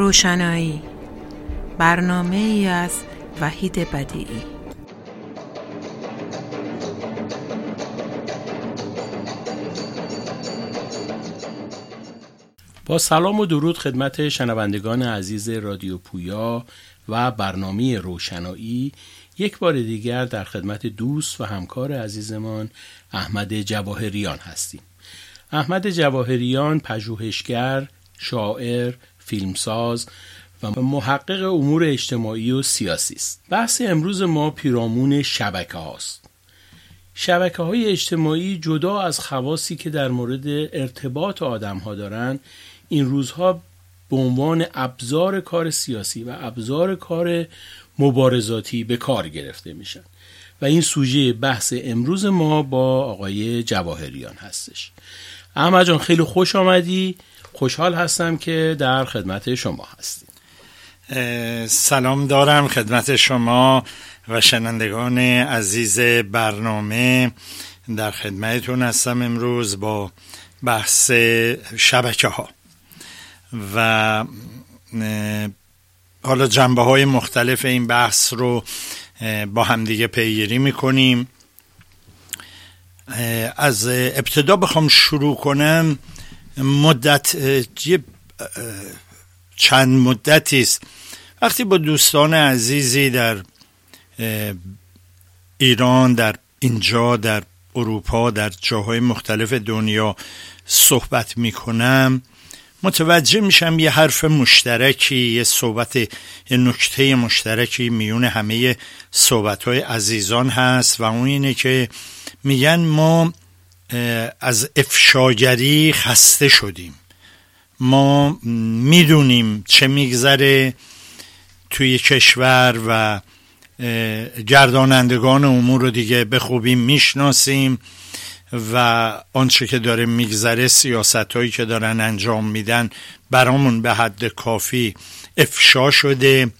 روشنایی. برنامه ای از وحید بدیعی. با سلام و درود خدمت شنوندگان عزیز رادیو پویا و برنامه روشنایی. یک بار دیگر در خدمت دوست و همکار عزیزمان احمد جواهریان هستیم. احمد جواهریان پژوهشگر، شاعر، فیلمساز و محقق امور اجتماعی و سیاسی است. بحث امروز ما پیرامون شبکه هاست. شبکه های اجتماعی جدا از خواصی که در مورد ارتباط آدم ها دارند این روزها به عنوان ابزار کار سیاسی و ابزار کار مبارزاتی به کار گرفته میشن و این سوژه بحث امروز ما با آقای جواهریان هستش احمد جان خیلی خوش آمدی خوشحال هستم که در خدمت شما هستیم. سلام دارم خدمت شما و شنندگان عزیز برنامه. در خدمتتون هستم امروز با بحث شبکه ها و حالا جنبه های مختلف این بحث رو با همدیگه پیگیری می‌کنیم. از ابتدا بخوام شروع کنم. مدت چند مدتی است. وقتی با دوستان عزیزی در ایران در اینجا در اروپا در جاهای مختلف دنیا صحبت می‌کنم متوجه میشم یه حرف مشترکی یه صحبت یه نکته مشترکی میون همه صحبت های عزیزان هست و اون اینه که میگن ما از افشاگری خسته شدیم. ما می‌دونیم چه میگذره توی کشور و گردانندگان امور رو دیگه به خوبی می‌شناسیم و آنچه که داره میگذره سیاست هایی که دارن انجام میدن برامون به حد کافی افشا شده.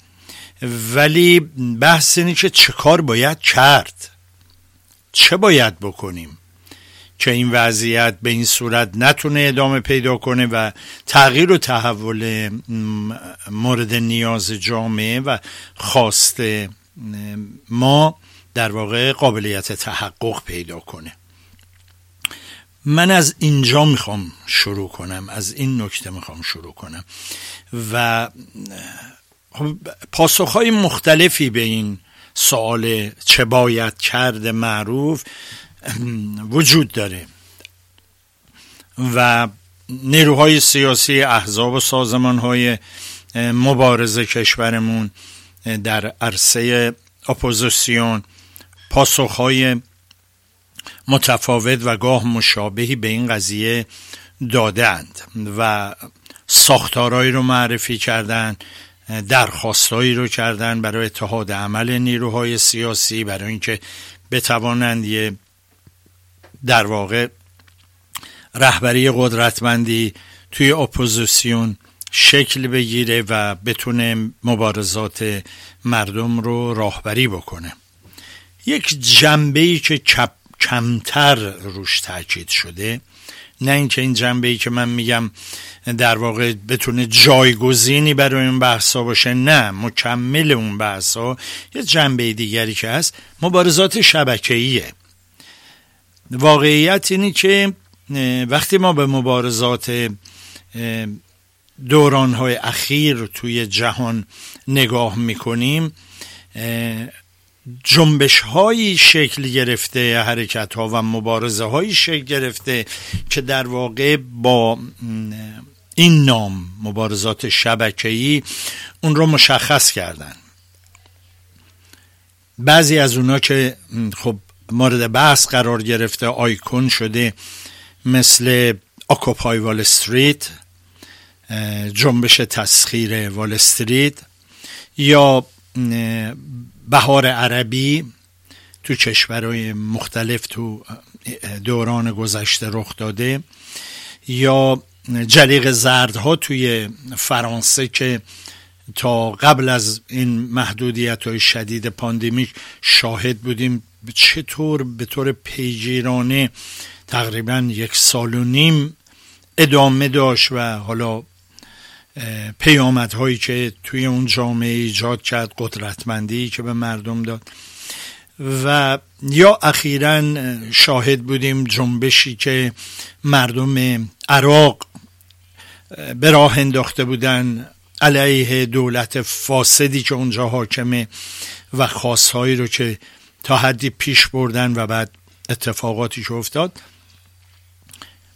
ولی بحث اینه که چه کار باید کرد؟ چه باید بکنیم؟ که این وضعیت به این صورت نتونه ادامه پیدا کنه و تغییر و تحول مورد نیاز جامعه و خواست ما در واقع قابلیت تحقق پیدا کنه. من از اینجا می‌خوام شروع کنم از این نکته می‌خوام شروع کنم و خب، پاسخهای مختلفی به این سوال چه باید کرد معروف وجود داره و نیروهای سیاسی احزاب و سازمان های مبارزه کشورمون در عرصه اپوزیسیون پاسخهای متفاوت و گاه مشابهی به این قضیه دادند و ساختارهایی رو معرفی کردند درخواستهایی رو کردن برای اتحاد عمل نیروهای سیاسی برای اینکه بتوانند یه در واقع رهبری قدرتمندی توی اپوزیسیون شکل بگیره و بتونه مبارزات مردم رو راهبری بکنه. یک جنبه ای که کمتر روش تاکید شده نه اینکه این جنبه ای که من میگم در واقع بتونه جایگزینی برای اون بحثا باشه نه مکمل اون بحثا یه جنبه دیگری که هست مبارزات شبکه‌ایه. واقعیت اینی که وقتی ما به مبارزات دورانهای اخیر توی جهان نگاه می‌کنیم جنبش هایی شکل گرفته حرکت ها و مبارزه هایی شکل گرفته که در واقع با این نام مبارزات شبکه‌ای اون رو مشخص کردن. بعضی از اونا که خب مورد بحث قرار گرفته آیکون شده مثل آکوپای وال استریت جنبش تسخیر وال استریت یا بهار عربی تو کشورهای مختلف تو دوران گذشته رخ داده یا جلیق زردها توی فرانسه که تا قبل از این محدودیت های شدید پاندمیک شاهد بودیم چطور به طور پیگیرانه تقریبا یک سال و نیم ادامه داشت و حالا پیامدهایی که توی اون جامعه ایجاد کرد قدرتمندی که به مردم داد. و یا اخیرا شاهد بودیم جنبشی که مردم عراق به راه انداخته بودن علیه دولت فاسدی که اونجا حاکمه و خواستهایی رو که تا حدی پیش بردن و بعد اتفاقاتی که افتاد.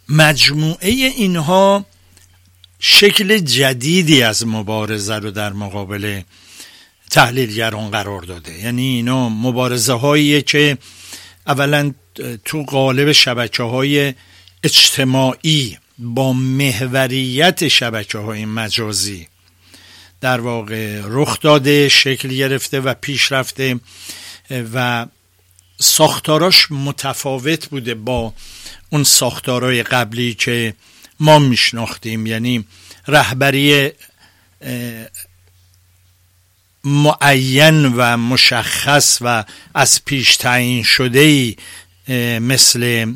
مجموعه اینها شکل جدیدی از مبارزه رو در مقابل تحلیلگران قرار داده. یعنی اینا مبارزه هایی که اولا تو قالب شبکه های اجتماعی با محوریت شبکه های مجازی در واقع رخ داده شکل گرفته و پیش رفته. و ساختاراش متفاوت بوده با اون ساختارای قبلی که ما میشناختیم. یعنی رهبری معین و مشخص و از پیش تعیین شده ای مثل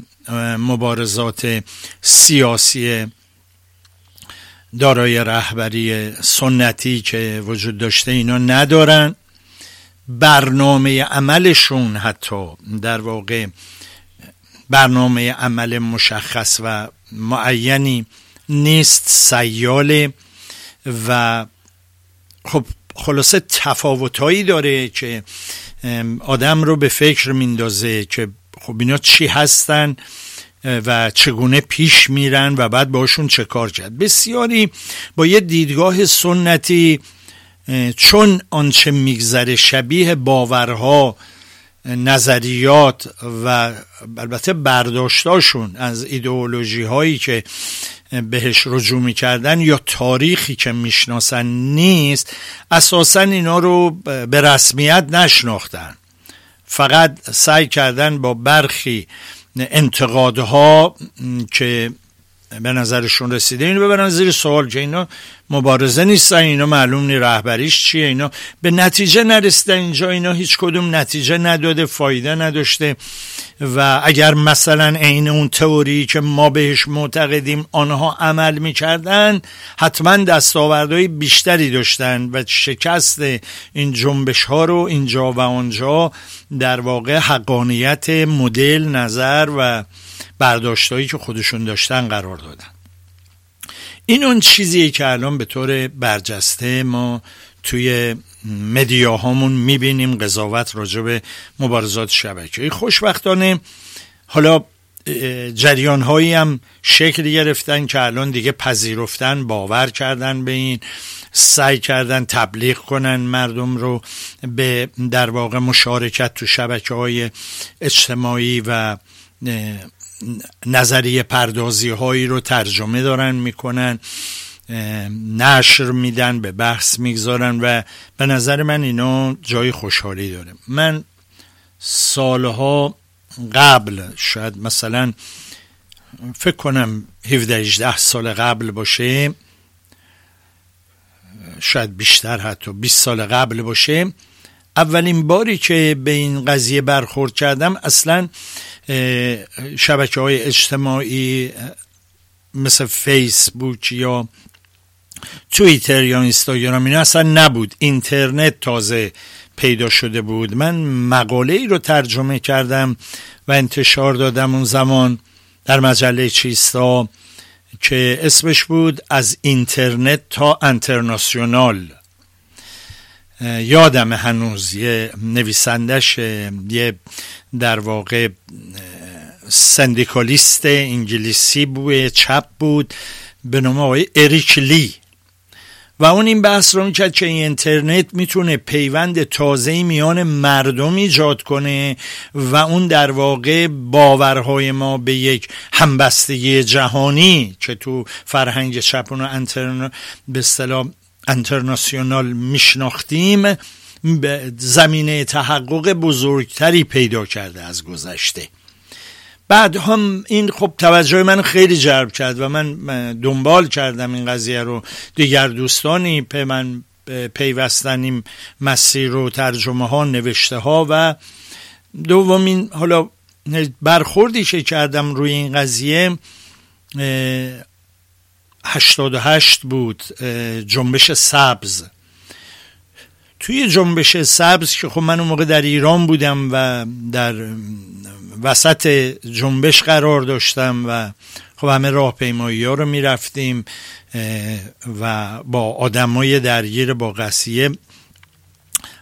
مبارزات سیاسی دارای رهبری سنتی که وجود داشته اینا ندارن. برنامه عملشون حتی در واقع برنامه عمل مشخص و معینی نیست سیاله و خب خلاصه تفاوتهایی داره که آدم رو به فکر میندازه که خب اینا چی هستن و چگونه پیش میرن و بعد باشون چه کار کرد. بسیاری با یه دیدگاه سنتی چون آنچه میگذره شبیه باورها نظریات و البته برداشتاشون از ایدئولوژی هایی که بهش رجوع می‌کردن یا تاریخی که می‌شناسن نیست اساسا اینا رو به رسمیت نشناختن. فقط سعی کردن با برخی انتقادها که به نظرشون رسیده اینو ببرن زیر سوال که اینا مبارزه نیستن اینا معلوم نی رهبریش چیه. اینا به نتیجه نرسیدن اینجا. اینا هیچ کدوم نتیجه نداده فایده نداشته. و اگر مثلا عین اون تئوری که ما بهش معتقدیم آنها عمل می‌کردن حتما دستاوردهای بیشتری داشتن و شکست این جنبش ها رو اینجا و آنجا در واقع حقانیت مدل نظر و برداشتهایی که خودشون داشتن قرار دادن. این اون چیزیه که الان به طور برجسته ما توی مدیاهامون می‌بینیم قضاوت راجع به مبارزات شبکه‌ای. خوشبختانه حالا جریان هایی هم شکل گرفتن که الان دیگه پذیرفتن باور کردن به این سعی کردن تبلیغ کنن مردم رو به در واقع مشارکت تو شبکه های اجتماعی و نظریه پردازی هایی رو ترجمه دارن می‌کنن نشر میدن به بحث می‌گذارن و به نظر من اینا جای خوشحالی داره. من سالها قبل شاید مثلا فکر کنم 17 18 سال قبل باشه شاید بیشتر حتی 20 سال قبل باشه اولین باری که به این قضیه برخورد کردم اصلا شبکه های اجتماعی مثل فیسبوک یا توییتر یا اینستاگرام اینا اصلا نبود. اینترنت تازه پیدا شده بود. من مقاله ای رو ترجمه کردم و انتشار دادم اون زمان در مجله چیستا که اسمش بود از اینترنت تا انترناسیونال. یادم هنوز یه نویسندش یه در واقع سندیکالیست انگلیسی بود چپ بود به نام آقای اریک لی. و اون این بحث رو می‌کرد که این اینترنت می‌تونه پیوند تازه میان مردم ایجاد کنه و اون در واقع باورهای ما به یک همبستگی جهانی که تو فرهنگ چپون و انترن به اصطلاح انترناسیونال میشناختیم زمینه تحقق بزرگتری پیدا کرده از گذشته. بعد هم این خب توجه من خیلی جلب کرد و من دنبال کردم این قضیه رو. دیگر دوستانی به من پیوستن مسیر و ترجمه ها نوشته ها و دومین حالا برخوردی که کردم روی این قضیه 88 بود جنبش سبز. توی جنبش سبز که خب من اون موقع در ایران بودم و در وسط جنبش قرار داشتم و خب همه راهپیمایی ها رو می‌رفتیم و با آدمای درگیر با قصیه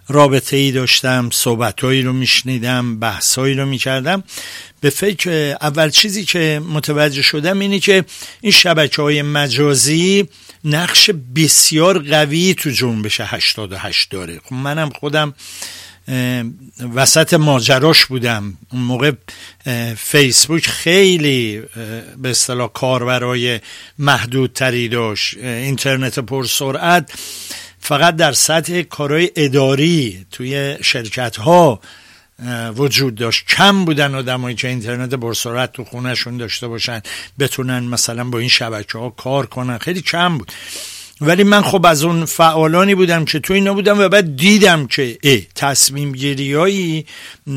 رابطه ای داشتم صحبتهایی رو میشنیدم بحثهایی رو می‌کردم. به فکر اول چیزی که متوجه شدم اینه که این شبکه های مجازی نقش بسیار قوی تو جنبش 88 داره. خب منم خودم وسط ماجراش بودم. اون موقع فیسبوک خیلی به اصطلاح کاربرای محدودتری داشت. اینترنت پرسرعت فقط در سطح کارهای اداری توی شرکت ها وجود داشت. کم بودن آدمایی که اینترنت برسرعت تو خونهشون داشته باشن بتونن مثلا با این شبکه ها کار کنن. خیلی کم بود. ولی من خب از اون فعالانی بودم که تو اینا بودم و بعد دیدم که ای تصمیم گیریایی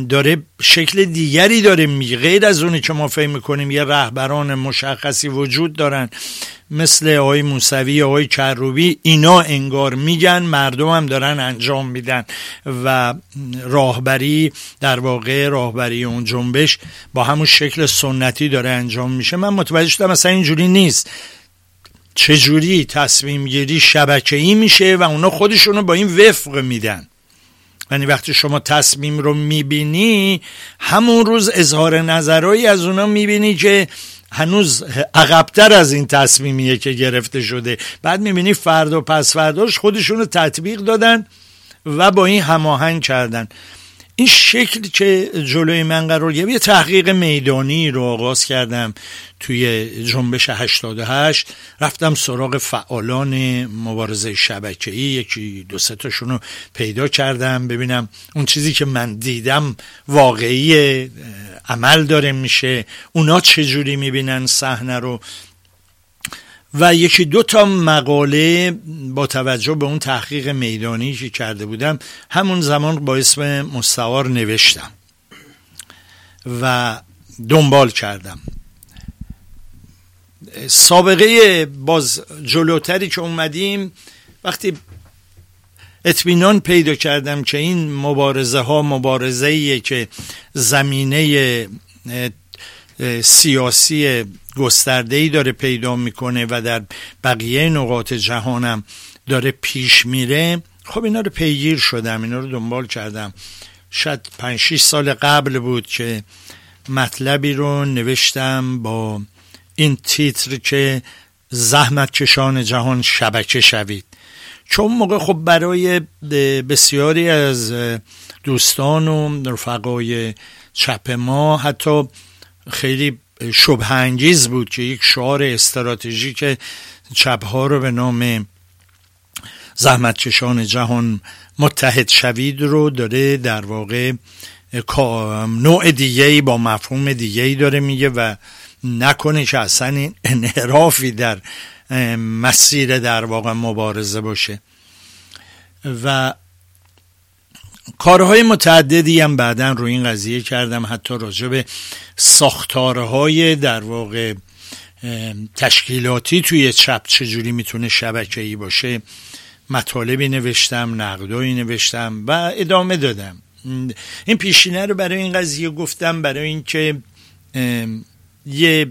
داره شکل دیگری داره می غیر از اونی که ما فکر می‌کنیم یه رهبران مشخصی وجود دارن مثل آقای موسوی آقای کروبی اینا انگار میگن مردم هم دارن انجام میدن و راهبری در واقع راهبری اون جنبش با همون شکل سنتی داره انجام میشه. من متوجه شدم مثلا اینجوری نیست. چجوری تصمیم گیری ای میشه و اونا خودشونو با این وفق میدن؟ یعنی وقتی شما تصمیم رو می‌بینی همون روز اظهار نظرهایی از اونا می‌بینی که هنوز عقبتر از این تصمیمیه که گرفته شده. بعد می‌بینی فرد و پس فرداش خودشونو تطبیق دادن و با این هماهنگ کردن. این شکل که جلوی من قرار یه تحقیق میدانی رو آغاز کردم توی جنبش 88 رفتم سراغ فعالان مبارزه شبکه‌ای یکی دو سه تاشون رو پیدا کردم. ببینم اون چیزی که من دیدم واقعی عمل داره میشه. اونا چجوری می‌بینن صحنه رو؟ و یکی دو تا مقاله با توجه به اون تحقیق میدانی که کرده بودم همون زمان با اسم مستوار نوشتم و دنبال کردم. سابقه باز جلوتری که اومدیم وقتی اطمینان پیدا کردم که این مبارزه ها مبارزه که زمینه سیاسی گسترده ای داره پیدا می‌کنه و در بقیه نقاط جهانم داره پیش میره. خب اینا رو پیگیر شدم اینا رو دنبال کردم. شاید 5 سال قبل بود که مطلبی رو نوشتم با این تیتر که زحمت کشان جهان شبکه شوید. چون موقع خب برای بسیاری از دوستان و رفقای چپ ما حتی خیلی شبه بود که یک شعار استراتژیک چپ ها رو به نام زحمتکشان جهان متحد شوید رو داره در واقع نوع دیگه با مفهوم دیگه داره میگه و نکنه که اصلا انحرافی در مسیر در واقع مبارزه باشه. و کارهای متعددی هم بعدا رو این قضیه کردم. حتی راجع به ساختارهای در واقع تشکیلاتی توی چپ چجوری می‌تونه شبکه‌ای باشه. مطالبی نوشتم نقدایی نوشتم و ادامه دادم. این پیشینه رو برای این قضیه گفتم برای اینکه یه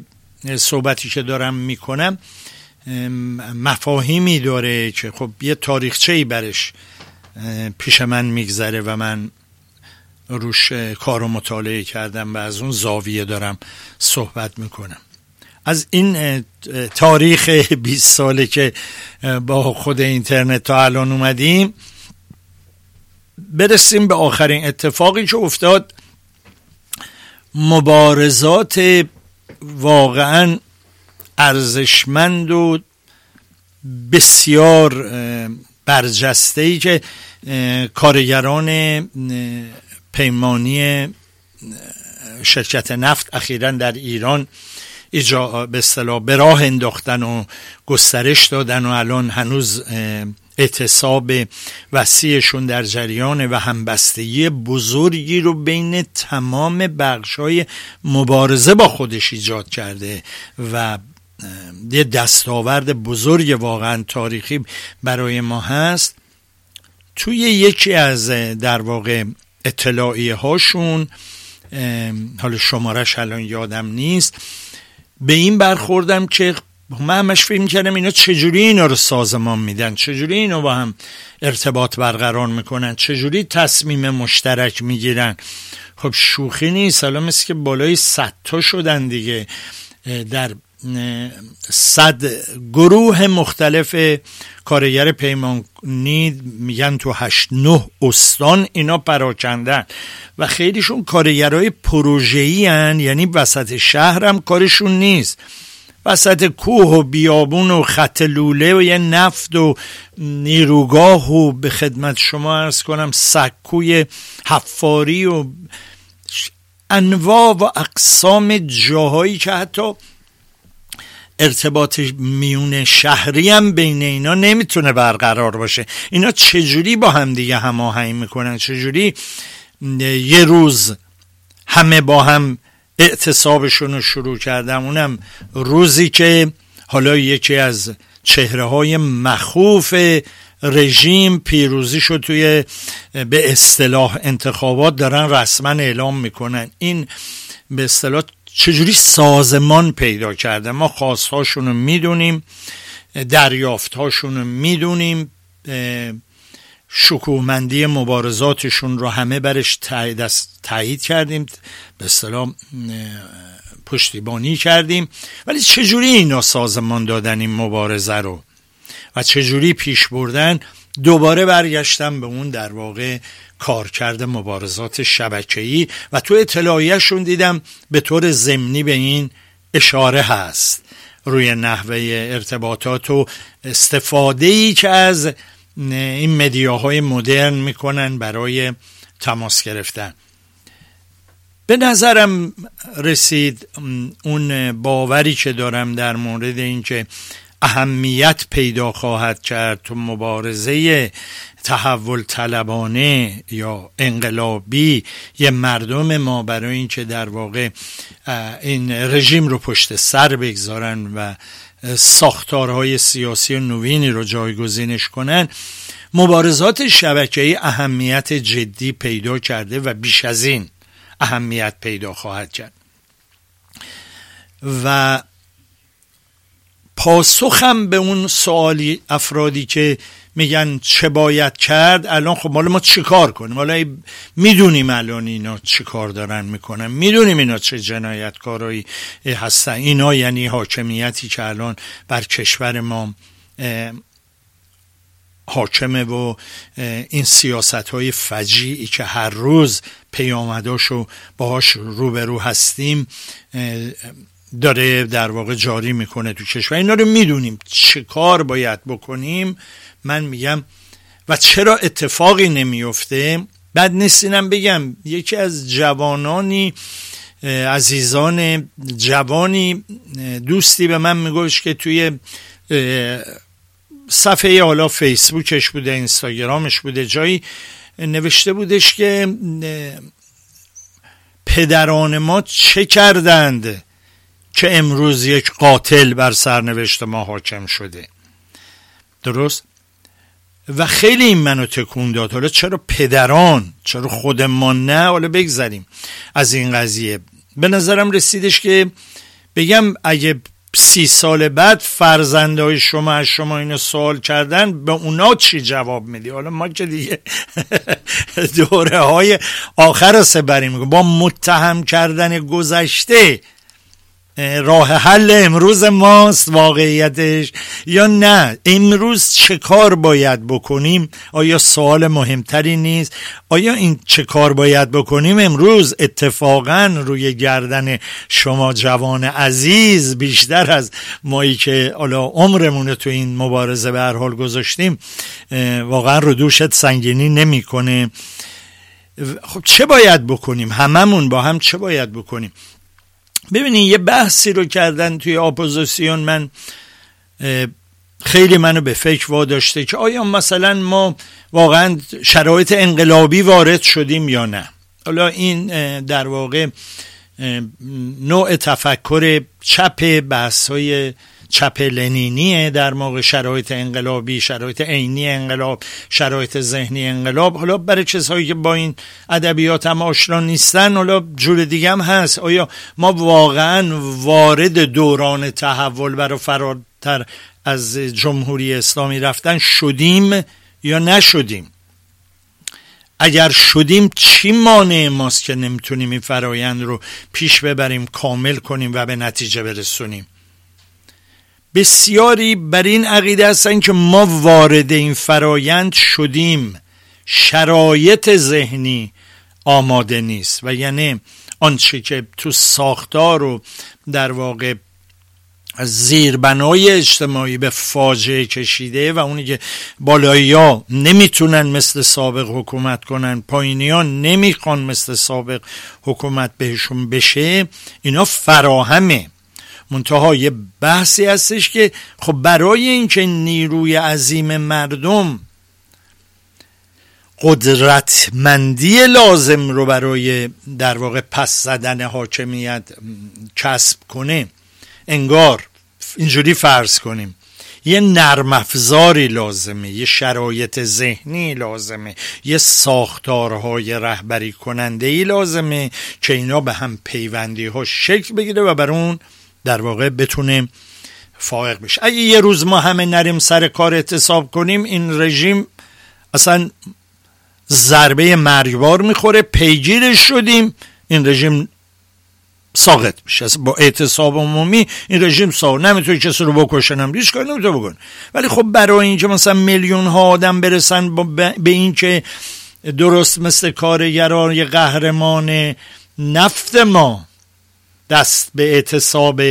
صحبتی که دارم می‌کنم مفاهیمی داره که خب یه تاریخچه ای برش پیش من میگذره و من روش کار و مطالعه کردم و از اون زاویه دارم صحبت می‌کنم. از این تاریخ 20 ساله که با خود اینترنت تا الان اومدیم برسیم به آخرین اتفاقی که افتاد. مبارزات واقعا ارزشمند و بسیار برجسته ای که کارگران پیمانی شرکت نفت اخیرا در ایران ایجا به اصطلاح به راه انداختن و گسترش دادن و الان هنوز اعتصاب وسیعشون در جریان و همبستگی بزرگی رو بین تمام بخش های مبارزه با خودش ایجاد کرده و یه دستاورد بزرگ واقعا تاریخی برای ما هست. توی یکی از در واقع اطلاعیه هاشون حالا شمارش الان یادم نیست به این برخوردم که من همش فکر کردم اینا چجوری اینا رو سازمان میدن چجوری اینا با هم ارتباط برقرار می‌کنن چجوری تصمیم مشترک می‌گیرن. خب شوخی نیست حالا مثل که بالای صد تا شدن دیگه در صد گروه مختلف کارگر پیمانی میگن تو هشت نه استان اینا پراکندن و خیلیشون کارگرای پروژه‌ای یعنی وسط شهر هم کارشون نیست. وسط کوه و بیابون و خط لوله و یه نفت و نیروگاه و به خدمت شما ارز کنم سکوی حفاری و انواع و اقسام جاهایی که حتی ارتباط میون شهری هم بین اینا نمی‌تونه برقرار باشه. اینا چجوری با هم دیگه هماهنگ می‌کنن؟ چجوری یه روز همه با هم اعتصابشون رو شروع کردم اونم روزی که حالا یکی از چهره های مخوف رژیم پیروزی شد توی به اصطلاح انتخابات دارن رسما اعلام می‌کنن. این به اصطلاح چجوری سازمان پیدا کرده؟ ما خواستهاشون رو می‌دونیم دریافتهاشون رو می‌دونیم شکوهمندی مبارزاتشون رو همه برش تایید کردیم به اصطلاح پشتیبانی کردیم. ولی چجوری اینا سازمان دادن این مبارزه رو؟ و چجوری پیش بردن؟ دوباره برگشتم به اون در واقع کارکرد مبارزات شبکه‌ای و تو اطلاعیهشون دیدم به طور ضمنی به این اشاره هست. روی نحوه ارتباطات و استفاده ای که از این مدیاهای مدرن می‌کنن برای تماس گرفتن. به نظرم رسید اون باوری که دارم در مورد اینکه اهمیت پیدا خواهد کرد تو مبارزه تحول طلبانه یا انقلابی. یه مردم ما برای اینکه در واقع این رژیم رو پشت سر بگذارن و ساختارهای سیاسی نوینی رو جایگزینش کنن مبارزات شبکه‌ای اهمیت جدی پیدا کرده و بیش از این اهمیت پیدا خواهد کرد. و پاسخم به اون سوالی افرادی که میگن چه باید کرد الان خب مال ما چیکار کنیم؟ حالا می‌دونیم الان اینا چیکار دارن می‌کنن می‌دونیم اینا چه جنایتکارایی هستن اینا یعنی حاکمیتی که الان بر کشور ما حاکمه و این سیاست های فجیعی که هر روز پیامداشو باهاش روبرو هستیم داره در واقع جاری می‌کنه تو کشور. اینا رو می‌دونیم. چه کار باید بکنیم؟ من میگم و چرا اتفاقی نمیفته بعد نیستینم بگم یکی از جوانانی عزیزان جوانی دوستی به من میگوش که توی صفحه حالا فیسبوکش بوده اینستاگرامش بوده جایی نوشته بودش که پدران ما چه کردند؟ که امروز یک قاتل بر سرنوشت ما حاکم شده. درست؟ و خیلی این منو تکون داد. حالا چرا پدران چرا خود ما نه؟ حالا بگذریم از این قضیه. به نظرم رسیدش که بگم اگه سی سال بعد فرزنده های شما از شما اینو سوال کردن به اونا چی جواب میدی؟ حالا ما که دیگه دوره های آخر رو سبریم با متهم کردن گذشته راه حل امروز ماست واقعیتش. یا نه امروز چه کار باید بکنیم؟ آیا سوال مهمتری نیست؟ آیا این چه کار باید بکنیم؟ امروز اتفاقا روی گردن شما جوان عزیز بیشتر از مایی که حالا عمرمون تو این مبارزه به هر حال گذاشتیم واقعا رو دوشت سنگینی نمی‌کنه. خب چه باید بکنیم؟ هممون با هم چه باید بکنیم؟ ببینید یه بحثی رو کردن توی اپوزیسیون من خیلی منو به فکر واداشته که آیا مثلا ما واقعا شرایط انقلابی وارد شدیم یا نه؟ حالا این در واقع نوع تفکر چپ بحث های چپ لنینیه در موقع شرایط انقلابی شرایط عینی انقلاب شرایط ذهنی انقلاب. حالا برای چیزهایی که با این ادبیات هم آشنا نیستن حالا جور دیگه هم هست. آیا ما واقعا وارد دوران تحول برای فراتر از جمهوری اسلامی رفتن شدیم یا نشدیم؟ اگر شدیم چی مانع ماست که نمی‌تونیم این فرایند رو پیش ببریم کامل کنیم و به نتیجه برسونیم؟ بسیاری بر این عقیده هستن که ما وارد این فرایند شدیم. شرایط ذهنی آماده نیست. و یعنی آنچه که تو ساختار و در واقع زیربنای اجتماعی به فاجعه کشیده و اونی که بالایی ها نمی‌تونن مثل سابق حکومت کنن پایینی ها نمی‌خوان مثل سابق حکومت بهشون بشه اینا فراهمه. منتها یه بحثی هستش که خب برای اینکه نیروی عظیم مردم قدرتمندی لازم رو برای در واقع پس زدن حاکمیت کسب کنه انگار اینجوری فرض کنیم یه نرم افزاری لازمه یه شرایط ذهنی لازمه یه ساختارهای رهبری کننده ای لازمه که اینا به هم پیوندی ها شکل بگیره و بر اون در واقع بتونه فائق بشه. اگه یه روز ما همه نریم سر کار اعتصاب کنیم این رژیم اصلا ضربه مرگبار می‌خوره پیگیرش شدیم این رژیم ساقط میشه. با اعتصاب عمومی این رژیم ساقط. نمی‌تونه کسی رو بکشنم هیچ کاری نمی‌تونه بکن. ولی خب برای اینکه مثلا میلیون ها آدم برسن به این که درست مثل کارگران یه قهرمان نفت ما دست به اعتصاب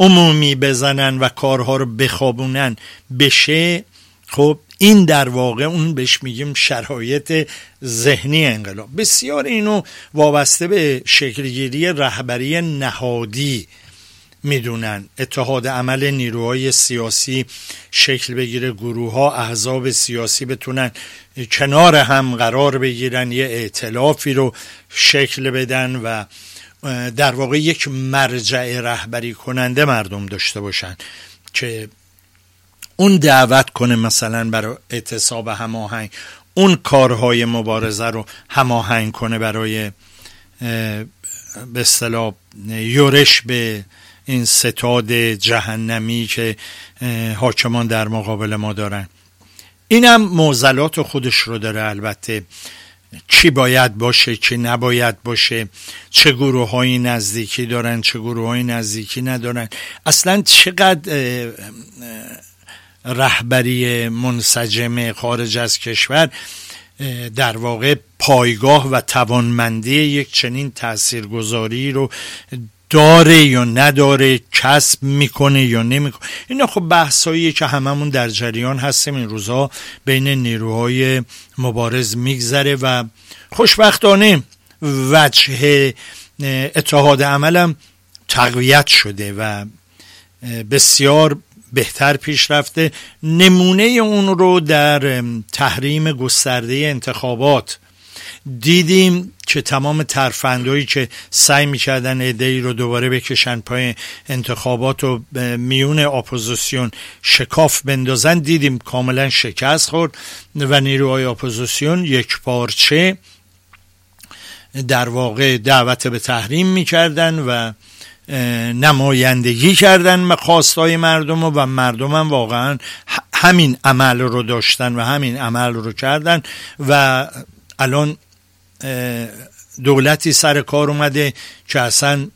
عمومی بزنن و کارها رو بخوابونن بشه خب این در واقع اون بهش میگیم شرایط ذهنی انقلاب. بسیار اینو وابسته به شکلگیری رهبری نهادی می‌دونن. اتحاد عمل نیروهای سیاسی شکل بگیره گروه ها احزاب سیاسی بتونن کنار هم قرار بگیرن یه ائتلافی رو شکل بدن و در واقع یک مرجع رهبری کننده مردم داشته باشن که اون دعوت کنه مثلا برای اعتصاب هماهنگ اون کارهای مبارزه رو هماهنگ کنه برای به اصطلاح یورش به این ستاد جهنمی که حاکمان در مقابل ما دارن. اینم موزلات خودش رو داره البته. چی باید باشه چی نباید باشه چه گروه های نزدیکی دارن چه گروه های نزدیکی ندارن. اصلا چقدر رهبری منسجم خارج از کشور در واقع پایگاه و توانمندی یک چنین تاثیرگذاری رو داره یا نداره کسب می‌کنه یا نمی‌کنه. اینا خب بحثاییه که هممون در جریان هستیم. این روزها بین نیروهای مبارز میگذره و خوشبختانه وجه اتحاد عملم تقویت شده و بسیار بهتر پیش رفته. نمونه اون رو در تحریم گسترده انتخابات دیدیم که تمام ترفندهایی که سعی می‌کردن عده‌ای رو دوباره بکشن پای انتخابات و میون اپوزیسیون شکاف بندازن دیدیم کاملا شکست خورد و نیروهای اپوزیسیون یک پارچه در واقع دعوت به تحریم می‌کردن و نمایندگی کردن خواستای مردم و مردم هم واقعا همین عمل رو داشتن و همین عمل رو کردن و الان دولتی سر کار اومده که اصلا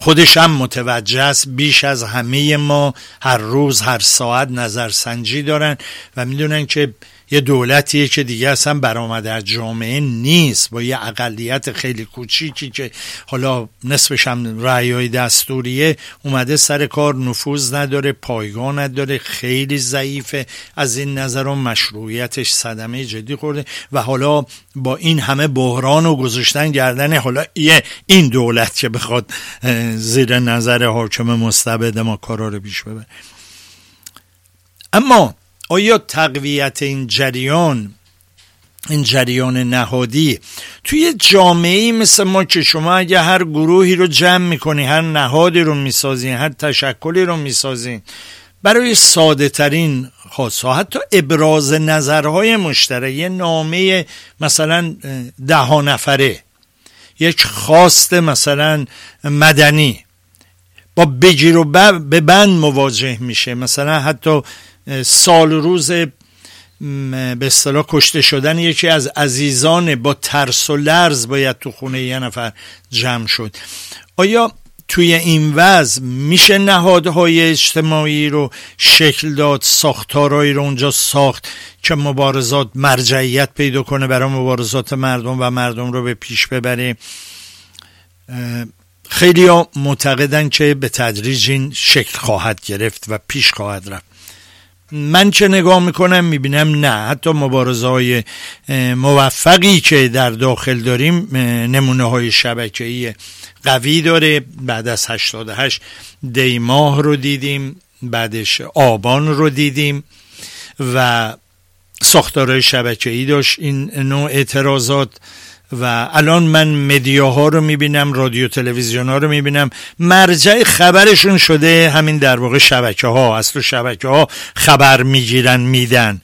خودش هم متوجه است بیش از همه ما هر روز هر ساعت نظرسنجی دارن و می‌دونن که یه دولتیه که دیگه اصلا برآمده از جامعه نیست. با یه اقلیت خیلی کوچیکی که حالا نصفش هم رعیای دستوریه اومده سر کار نفوذ نداره پایگاه نداره خیلی ضعیفه. از این نظر و مشروعیتش صدمه جدی خورده. و حالا با این همه بحران و گذاشتن گردن حالا یه این دولت که بخواد زیر نظر حاکم مستبد ما کارا رو بیش ببره. اما آیا تقویت این جریان این جریان نهادی توی جامعه مثل ما که شما اگه هر گروهی رو جمع می‌کنی هر نهادی رو می‌سازین هر تشکلی رو می‌سازین برای ساده ترین خواستها حتی ابراز نظرهای مشترک یه نامه مثلا ده نفره یک خواست مثلا مدنی با بگیر و به بند مواجه میشه مثلا حتی سال روز به اصطلاح کشته شدن یکی از عزیزان با ترس و لرز باید تو خونه یه نفر جمع شد. آیا توی این وضع میشه نهادهای اجتماعی رو شکل داد ساختارهایی رو اونجا ساخت که مبارزات مرجعیت پیدا کنه برای مبارزات مردم و مردم رو به پیش ببره؟ خیلی معتقدن که به تدریج این شکل خواهد گرفت و پیش خواهد رفت. من چه نگاه می‌کنم می‌بینم نه. حتی مبارزه های موفقی که در داخل داریم نمونه های شبکه‌ای قوی داره. بعد از 88 دی ماه رو دیدیم بعدش آبان رو دیدیم و ساختارهای شبکه‌ای داشت. این نوع اعتراضات و الان من مدیاها رو می‌بینم رادیو تلویزیون ها رو می‌بینم. مرجع خبرشون شده همین در واقع شبکه ها اصل شبکه ها خبر می‌گیرن میدن.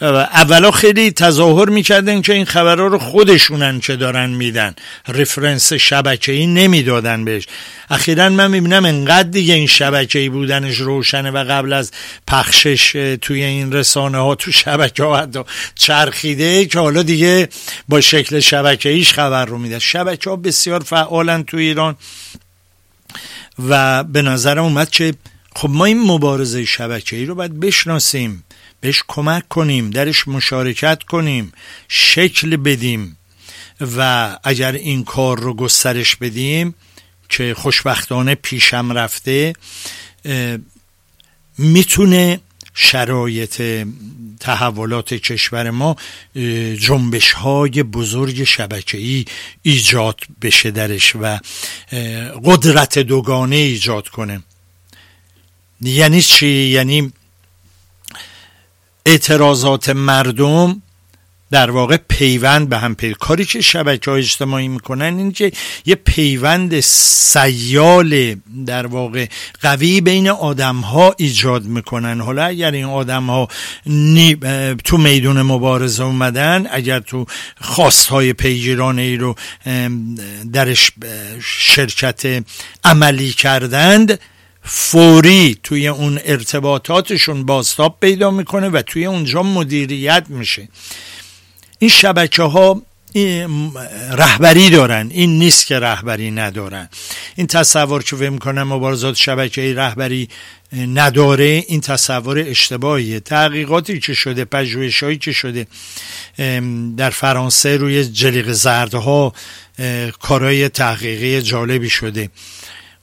اولا خیلی تظاهر می‌کردن که این خبرها رو خودشونن که دارن میدن. رفرنس شبکه ای نمی‌دادن بهش. اخیرا من می‌بینم انقدر دیگه این شبکه ای بودنش روشنه و قبل از پخشش توی این رسانه ها تو شبکه ها حتی چرخیده که حالا دیگه با شکل شبکه ایش خبر رو میده شبکه ها بسیار فعالن تو ایران و به نظرم اومد که خب ما این مبارزه شبکه ای رو باید بشناسیم. بهش کمک کنیم درش مشارکت کنیم شکل بدیم و اگر این کار رو گسترش بدیم که خوشبختانه پیشم رفته می‌تونه شرایط تحولات کشور ما جنبش های بزرگ شبکه‌ای ایجاد بشه درش و قدرت دوگانه ایجاد کنه یعنی چی؟ یعنی اعتراضات مردم در واقع پیوند به هم پیدا کاری که شبکه های اجتماعی می‌کنن این که یه پیوند سیال در واقع قوی بین آدم ها ایجاد می‌کنن. حالا اگر این آدم ها تو میدون مبارزه اومدن اگر تو خواست های پیگیرانه ای رو درش شرکت عملی کردند فوری توی اون ارتباطاتشون بازتاب پیدا می‌کنه و توی اونجا مدیریت میشه. این شبکه ها رهبری دارن این نیست که رهبری ندارن. این تصور که فکر می‌کنم مبارزات شبکه رهبری نداره این تصور اشتباهیه. تحقیقاتی که شده پژوهشهایی که شده در فرانسه روی جلیق زردها کارهای تحقیقی جالبی شده.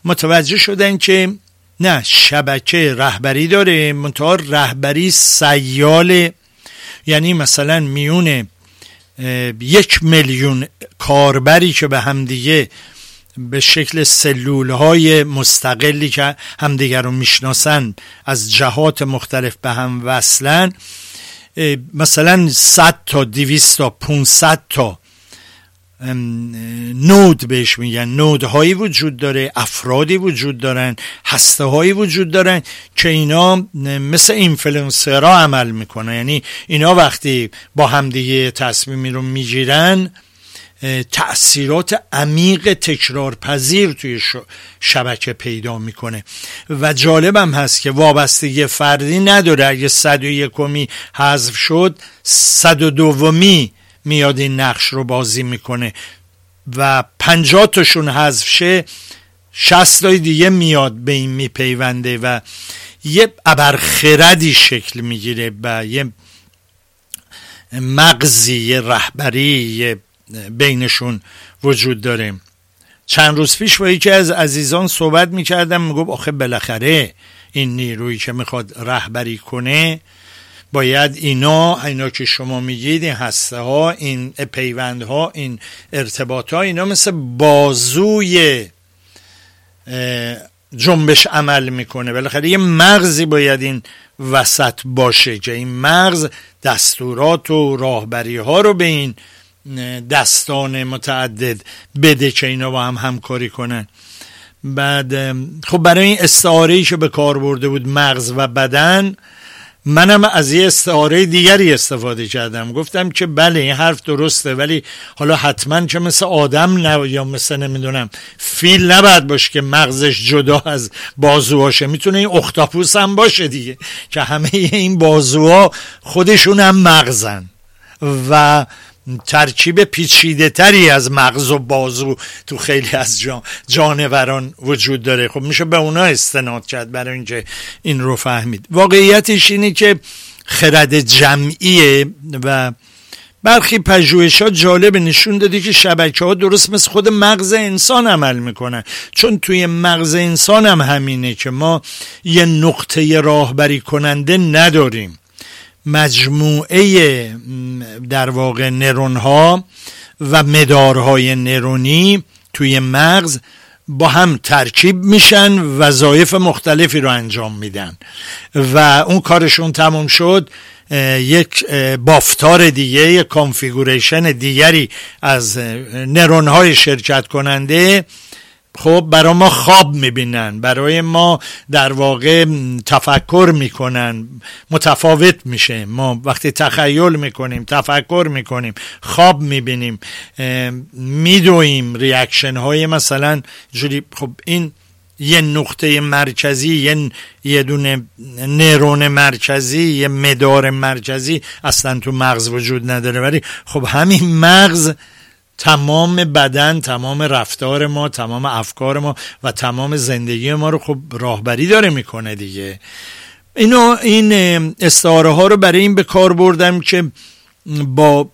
متوجه شدن که نه شبکه رهبری داره منتها رهبری سیال یعنی مثلا میون یک میلیون کاربری که به همدیگه به شکل سلول های مستقلی که همدیگه رو می‌شناسن از جهات مختلف به هم وصلن مثلا 100 تا 200 تا 500 تا نود بهش میگن. نودهایی وجود داره افرادی وجود دارن هسته هایی وجود دارن که اینا مثل اینفلوئنسرها عمل می‌کنن. یعنی اینا وقتی با همدیگه تصمیمی رو می‌گیرن تأثیرات عمیق تکرارپذیر توی شبکه پیدا می‌کنه. و جالبم هست که وابستگی فردی نداره. اگه صد و یکمی حذف شد صد و دومی میاد این نقش رو بازی می‌کنه و پنجاه تاشون حذف شه شست دیگه میاد به این میپیونده و یه ابرخردی شکل می‌گیره و یه مغزی یه رهبری بینشون وجود داره. چند روز پیش با یکی از عزیزان صحبت می‌کردم می‌گفت آخه بالاخره این نیرویی که می‌خواد رهبری کنه باید اینا اینا که شما میگید این هسته ها این پیوند ها این ارتباط ها اینا مثل بازوی جنبش عمل می‌کنه. بالاخره یه مغزی باید این وسط باشه که این مغز دستورات و راهبری ها رو به این دستان متعدد بده که اینا با هم همکاری کنن. بعد خب برای این استعاره که به کار برده بود مغز و بدن منم از یه استعاره دیگری استفاده کردم. گفتم که بله این حرف درسته ولی حالا حتما که مثل آدم نه یا مثل نمی‌دونم فیل نباید باشه که مغزش جدا از بازوهاشه. می‌تونه این اختاپوس هم باشه دیگه که همه این بازوها خودشون هم مغزن. و ترکیب پیچیده تری از مغز و بازو تو خیلی از جانوران وجود داره. خب میشه به اونا استناد کرد برای اینکه این رو فهمید. واقعیتش اینه که خرد جمعیه و برخی پژوهشات جالب نشون داده که شبکه ها درست مثل خود مغز انسان عمل می‌کنن. چون توی مغز انسان هم همینه که ما یه نقطه راهبری کننده نداریم. مجموعه در واقع نرون ها و مدارهای نرونی توی مغز با هم ترکیب میشن وظایف مختلفی رو انجام میدن. و اون کارشون تموم شد یک بافتار دیگه یک configuration دیگری از نرون های شرکت کننده خب برای ما خواب می‌بینن برای ما در واقع تفکر می‌کنن متفاوت میشه. ما وقتی تخیل می‌کنیم تفکر می‌کنیم خواب می‌بینیم میدویم reaction های مثلا جوری. خب این یه نقطه مرکزی یه یه دونه نرون مرکزی یه مدار مرکزی اصلا تو مغز وجود نداره. ولی خب همین مغز تمام بدن تمام رفتار ما تمام افکار ما و تمام زندگی ما رو خب راهبری داره می‌کنه دیگه. اینو این استعاره ها رو برای این به کار بردم که با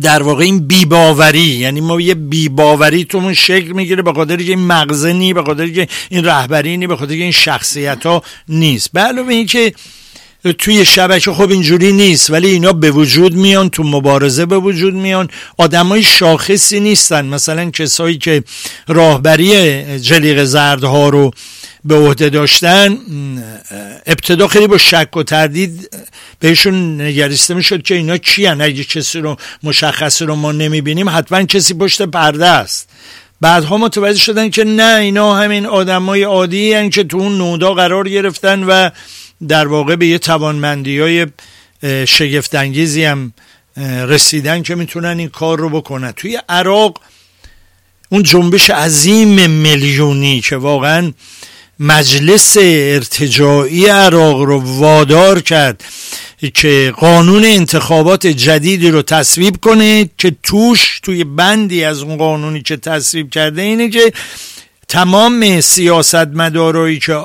در واقع این بیباوری یعنی ما یه بیباوری تومون شکل می‌گیره به که این مغزه نی به که این رهبری نی به خاطر این شخصیت ها نیست. به علاوه این که توی شبکه خب اینجوری نیست ولی اینا به وجود میان تو مبارزه به وجود میان. آدمای شاخصی نیستن. مثلا کسایی که راهبری جلیق زردها رو به عهده داشتن ابتدا خیلی با شک و تردید بهشون نگریسته می‌شد که اینا کیان. اگه کسی رو مشخصی رو ما نمی‌بینیم حتما کسی پشت پرده است. بعدها متوجه شدن که نه اینا همین آدمای عادی هن که تو اون نودا قرار گرفتن و در واقع به یه توانمندی های شگفتانگیزی هم رسیدن که می‌تونن این کار رو بکنن. توی عراق اون جنبش عظیم میلیونی که واقعا مجلس ارتجاعی عراق رو وادار کرد که قانون انتخابات جدیدی رو تصویب کنه که توش توی بندی از اون قانونی که تصویب کرده اینه که تمام سیاست مدارایی که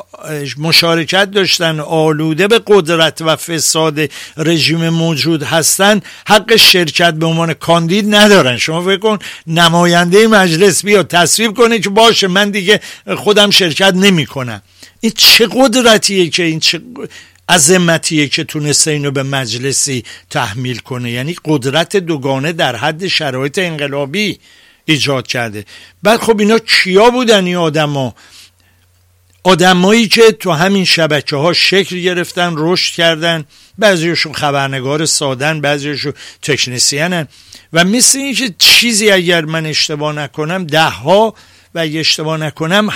مشارکت داشتن آلوده به قدرت و فساد رژیم موجود هستن حق شرکت به عنوان کاندید ندارن. شما فکر کن نماینده مجلس بیا تصویب کنه که باشه من دیگه خودم شرکت نمی کنم این چه قدرتیه که این چه عظمتیه که تونسته اینو به مجلسی تحمیل کنه؟ یعنی قدرت دوگانه در حد شرایط انقلابی. ایجاد کرده. بعد خب اینا کیا بودن این آدما؟ آدمایی که تو همین شبکه ها شکل گرفتن رشد کردن بعضیشون خبرنگار سادن بعضیشون تکنسیانن و مثل اینکه چیزی اگر من اشتباه نکنم ده ها و اگر اشتباه نکنم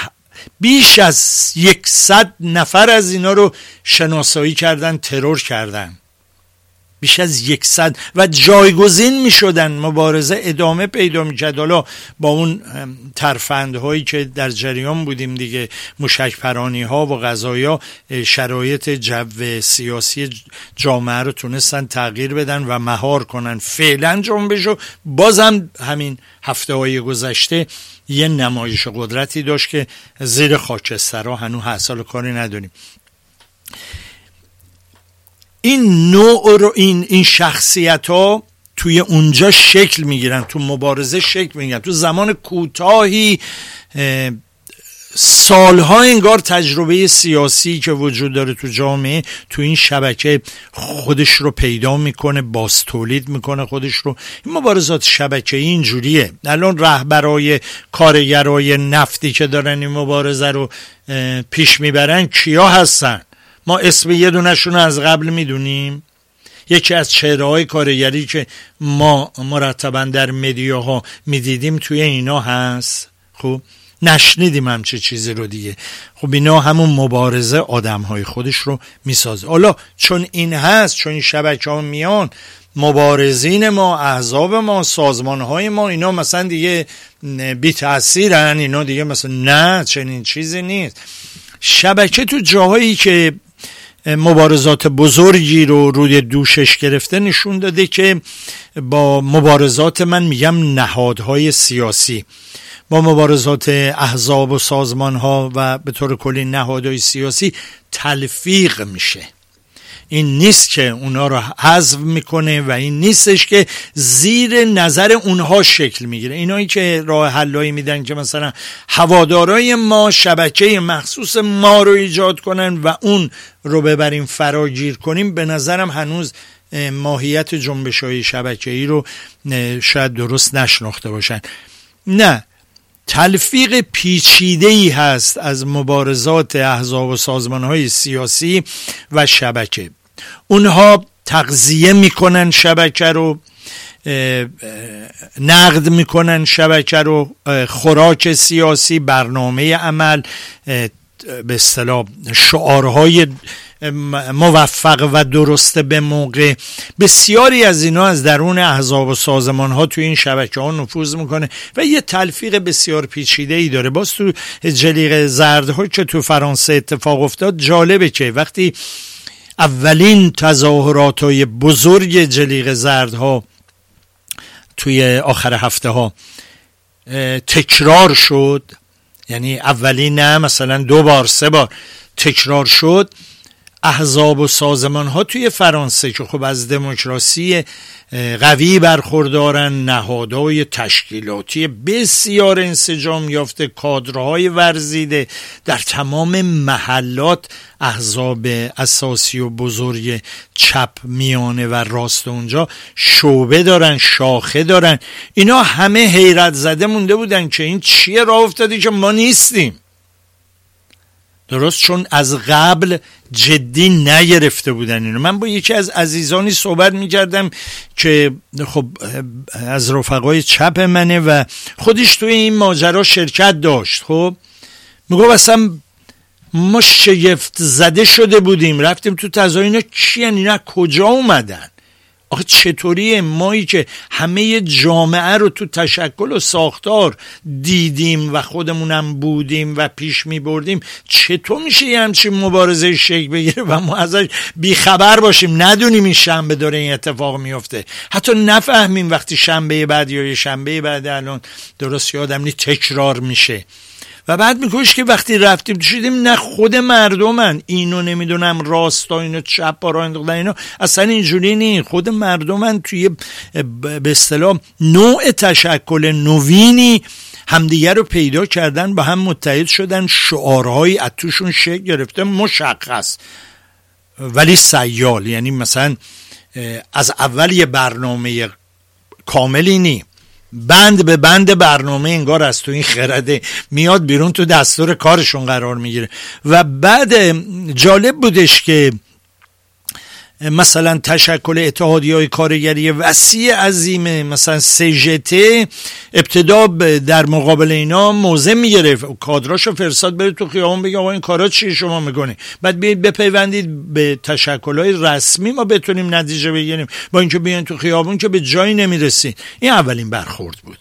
بیش از یکصد نفر از اینا رو شناسایی کردن ترور کردن. بیش از یکصد و جایگزین می شدن مبارزه ادامه پیدا می کرد حالا با اون ترفندهایی که در جریان بودیم دیگه مشک پرانی ها و غذایی ها شرایط جو سیاسی جامعه رو تونستن تغییر بدن و مهار کنن. فعلا جنبشو بازم همین هفته های گذشته یه نمایش قدرتی داشت که زیر خاکسترها هنوز حاصل کاری نداریم. این نوع رو این این شخصیت ها توی اونجا شکل می‌گیرن تو مبارزه شکل می‌گیرن. تو زمان کوتاهی سالها انگار تجربه سیاسی که وجود داره تو جامعه تو این شبکه خودش رو پیدا می‌کنه باز تولید می‌کنه خودش رو. این مبارزات شبکه اینجوریه. الان رهبرای کارگرای نفتی که دارن این مبارزه رو پیش می‌برن کیا هستن؟ ما اسم یه دونشون از قبل می‌دونیم. یکی از چهره های کارگری که ما مرتبا در مدیاها می‌دیدیم توی اینا هست. خب نشنیدیم همچه چیزی رو دیگه. خب اینا همون مبارزه آدم های خودش رو می‌سازه. حالا چون این هست چون این شبکه ها میان مبارزین ما احزاب ما سازمان های ما اینا مثلا دیگه بی تاثیرن اینا دیگه مثلا نه چنین چیزی نیست. شبکه تو جاهایی که مبارزات بزرگی رو روی دوشش گرفته نشون داده که با مبارزات من میگم نهادهای سیاسی. با مبارزات احزاب و سازمان ها و به طور کلی نهادهای سیاسی تلفیق میشه. این نیست که اونا رو حذف می‌کنه و این نیستش که زیر نظر اونها شکل می‌گیره. اینایی که راه حلایی میدن که مثلا هوادارای ما شبکه مخصوص ما رو ایجاد کنن و اون رو ببریم فراگیر کنیم به نظرم هنوز ماهیت جنبش های شبکه ای رو شاید درست نشناخته باشن. نه تلفیق پیچیده ای هست از مبارزات احزاب و سازمان های سیاسی و شبکه. اونها تغذیه می‌کنن شبکه رو نقد می‌کنن شبکه رو خوراک سیاسی برنامه عمل به اصطلاح شعارهای موفق و درسته به موقع. بسیاری از اینا از درون احزاب و سازمان ها تو این شبکه ها نفوذ می‌کنه و یه تلفیق بسیار پیچیده ای داره. باز تو جلیق زرد که تو فرانسه اتفاق افتاد جالبه که وقتی اولین تظاهرات های بزرگ جلیق زردها توی آخر هفته ها تکرار شد. یعنی اولین نه مثلا دو بار سه بار تکرار شد. احزاب و سازمان ها توی فرانسه که خب از دموکراسی قوی برخوردارن نهادهای تشکیلاتی بسیار انسجام یافته کادرهای ورزیده در تمام محلات احزاب اساسی و بزرگ چپ میانه و راست اونجا شعبه دارن شاخه دارن. اینا همه حیرت زده مونده بودن که این چیه؟ راه افتادی که ما نیستیم. درست؟ چون از قبل جدی نگرفته بودن اینو. من با یکی از عزیزانی صحبت می‌کردم که خب از رفقای چپ منه و خودش توی این ماجرا شرکت داشت. خب میگو اصلا ما شگفت زده شده بودیم. رفتیم تو تظاهر اینا. کی اینا کجا اومدن؟ آخه چطوری مایی که همه جامعه رو تو تشکل و ساختار دیدیم و خودمونم بودیم و پیش می بردیم چطور میشه یه همچین مبارزه شکل بگیره و ما ازش بیخبر باشیم؟ ندونیم این شنبه داره این اتفاق میفته. حتی نفهمیم وقتی شنبه بعد یا شنبه بعد الان. درست یادم نی تکرار میشه. و بعد میگوش که وقتی رفتیم شدیم نه خود مردمن. اینو نمی‌دونم راستا اینو چپ را انداختن اینو اصلا اینجوری نی خود مردمن توی به اصطلاح نوع تشکل نوینی همدیگه رو پیدا کردن با هم متحد شدن. شعارهایی از توشون شکل گرفته مشخص. ولی سیال یعنی مثلا از اول یه برنامه کاملی نی بند به بند برنامه انگار از تو این خرده میاد بیرون تو دستور کارشون قرار می‌گیره. و بعد جالب بودش که مثلا تشکل اتحادی های کارگری وسیع عظیم مثلا سجته ابتدا در مقابل اینا موضع می‌گرفت. کادراشو فرستاد بره تو خیابون بگه آقا این کارا چی شما می‌کنی؟ بعد بیاید بپیوندید به تشکل های رسمی ما بتونیم نتیجه بگیریم. با اینکه بیاین تو خیابون که به جایی نمی‌رسید. این اولین برخورد بود.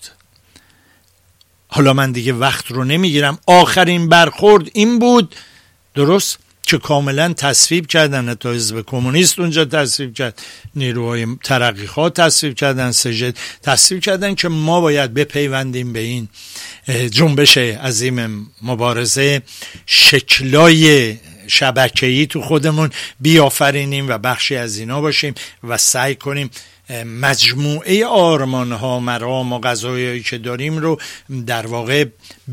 حالا من دیگه وقت رو نمی‌گیرم. آخرین برخورد این بود. درست؟ که کاملا تصویب کردن حتی حزب کمونیست اونجا تصویب کرد. نیروهای ترقیخات تصویب کردن سجد تصویب کردن که ما باید بپیوندیم به این جنبش عظیم مبارزه شکلای شبکه‌ای تو خودمون. بیافرینیم و بخشی از اینا باشیم و سعی کنیم مجموعه آرمان ها مرام و غذایایی که داریم رو در واقع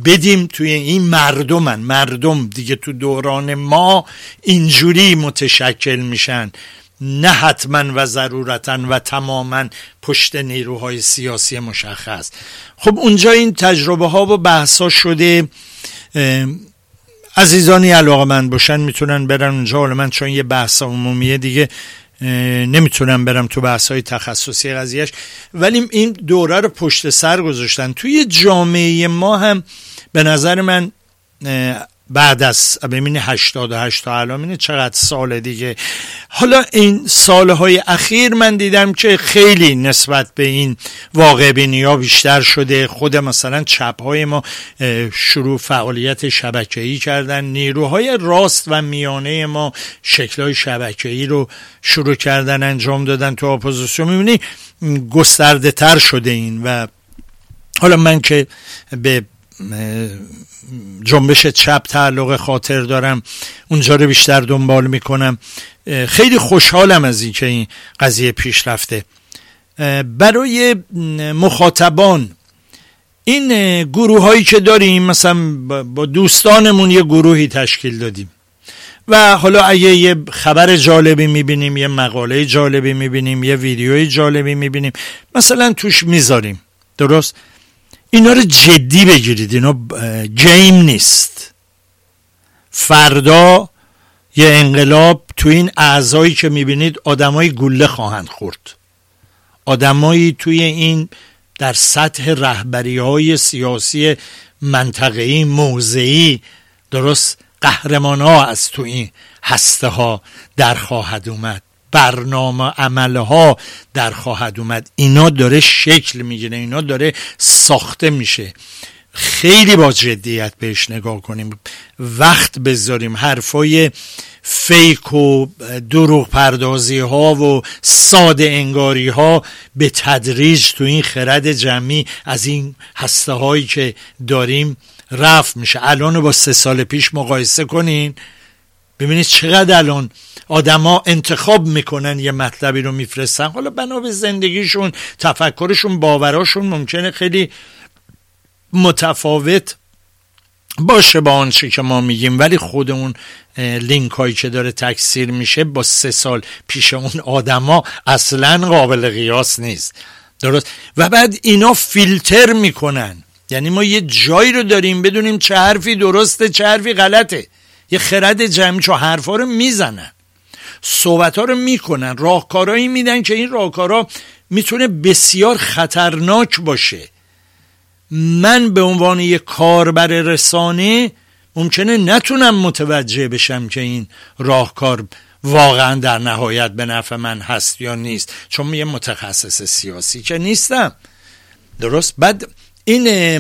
بدیم توی این مردمن. مردم دیگه تو دوران ما اینجوری متشکل میشن. نه حتما و ضرورتا و تماما پشت نیروهای سیاسی مشخص. خب اونجا این تجربه ها و بحث ها شده عزیزانی علاقه من باشن می‌تونن برن اونجا. حالا من چون یه بحث عمومیه دیگه. نمی‌تونم برم تو بحث های تخصصی قضیهش ولی این دوره رو پشت سر گذاشتن. توی جامعه ما هم به نظر من بعد از ببینی 88 تا الان چقدر سال دیگه. حالا این سالهای اخیر من دیدم که خیلی نسبت به این واقع بینی ها بیشتر شده. خود مثلا چپ های ما شروع فعالیت شبکه‌ای کردن. نیروهای راست و میانه ما شکل های شبکه‌ای رو شروع کردن انجام دادن تو اپوزیسیون. می‌بینی گسترده تر شده این و حالا من که به جنبش چپ تعلق خاطر دارم. اونجا رو بیشتر دنبال می‌کنم. خیلی خوشحالم از اینکه این قضیه پیش رفته. برای مخاطبان این گروه هایی که داریم مثلا با دوستانمون یه گروهی تشکیل دادیم. و حالا اگه یه خبر جالبی می‌بینیم یه مقاله جالبی می‌بینیم یه ویدیوی جالبی می‌بینیم مثلا توش می‌ذاریم. درست؟ اینا رو جدی بگیرید. اینا گیم نیست. فردا یه انقلاب تو این اعضایی که می‌بینید آدمای گله خواهند خورد. آدمایی توی این در سطح رهبری های سیاسی منطقه‌ای موضعی درست قهرمان ها از تو این هسته ها در خواهد اومد. برنامه عمله ها در خواهد اومد. اینا داره شکل می‌گیره اینا داره ساخته میشه. خیلی با جدیت بهش نگاه کنیم. وقت بذاریم حرفای فیک و دروغ پردازی ها و ساده انگاری ها به تدریج تو این خرد جمعی از این هسته هایی که داریم رفت میشه. الان با سه سال پیش مقایسه کنین. ببینید چقدر الان آدما انتخاب می‌کنن یه مطلبی رو میفرستن. حالا بنا به زندگیشون تفکرشون باوراشون ممکنه خیلی متفاوت باشه با آنچه که ما میگیم. ولی خود اون لینک هایی که داره تکثیر میشه با سه سال پیش اون آدما اصلا قابل قیاس نیست. درست؟ و بعد اینا فیلتر می‌کنن. یعنی ما یه جایی رو داریم بدونیم چه حرفی درسته چه حرفی غلطه. یه خرد جمعی چو حرفا رو می‌زنن. صحبت ها رو می‌کنن. راهکارهایی میدن که این راهکارا می‌تونه بسیار خطرناک باشه. من به عنوان یک کاربر رسانه ممکنه نتونم متوجه بشم که این راهکار واقعا در نهایت به نفع من هست یا نیست. چون یه متخصص سیاسی که نیستم. درست؟ بعد این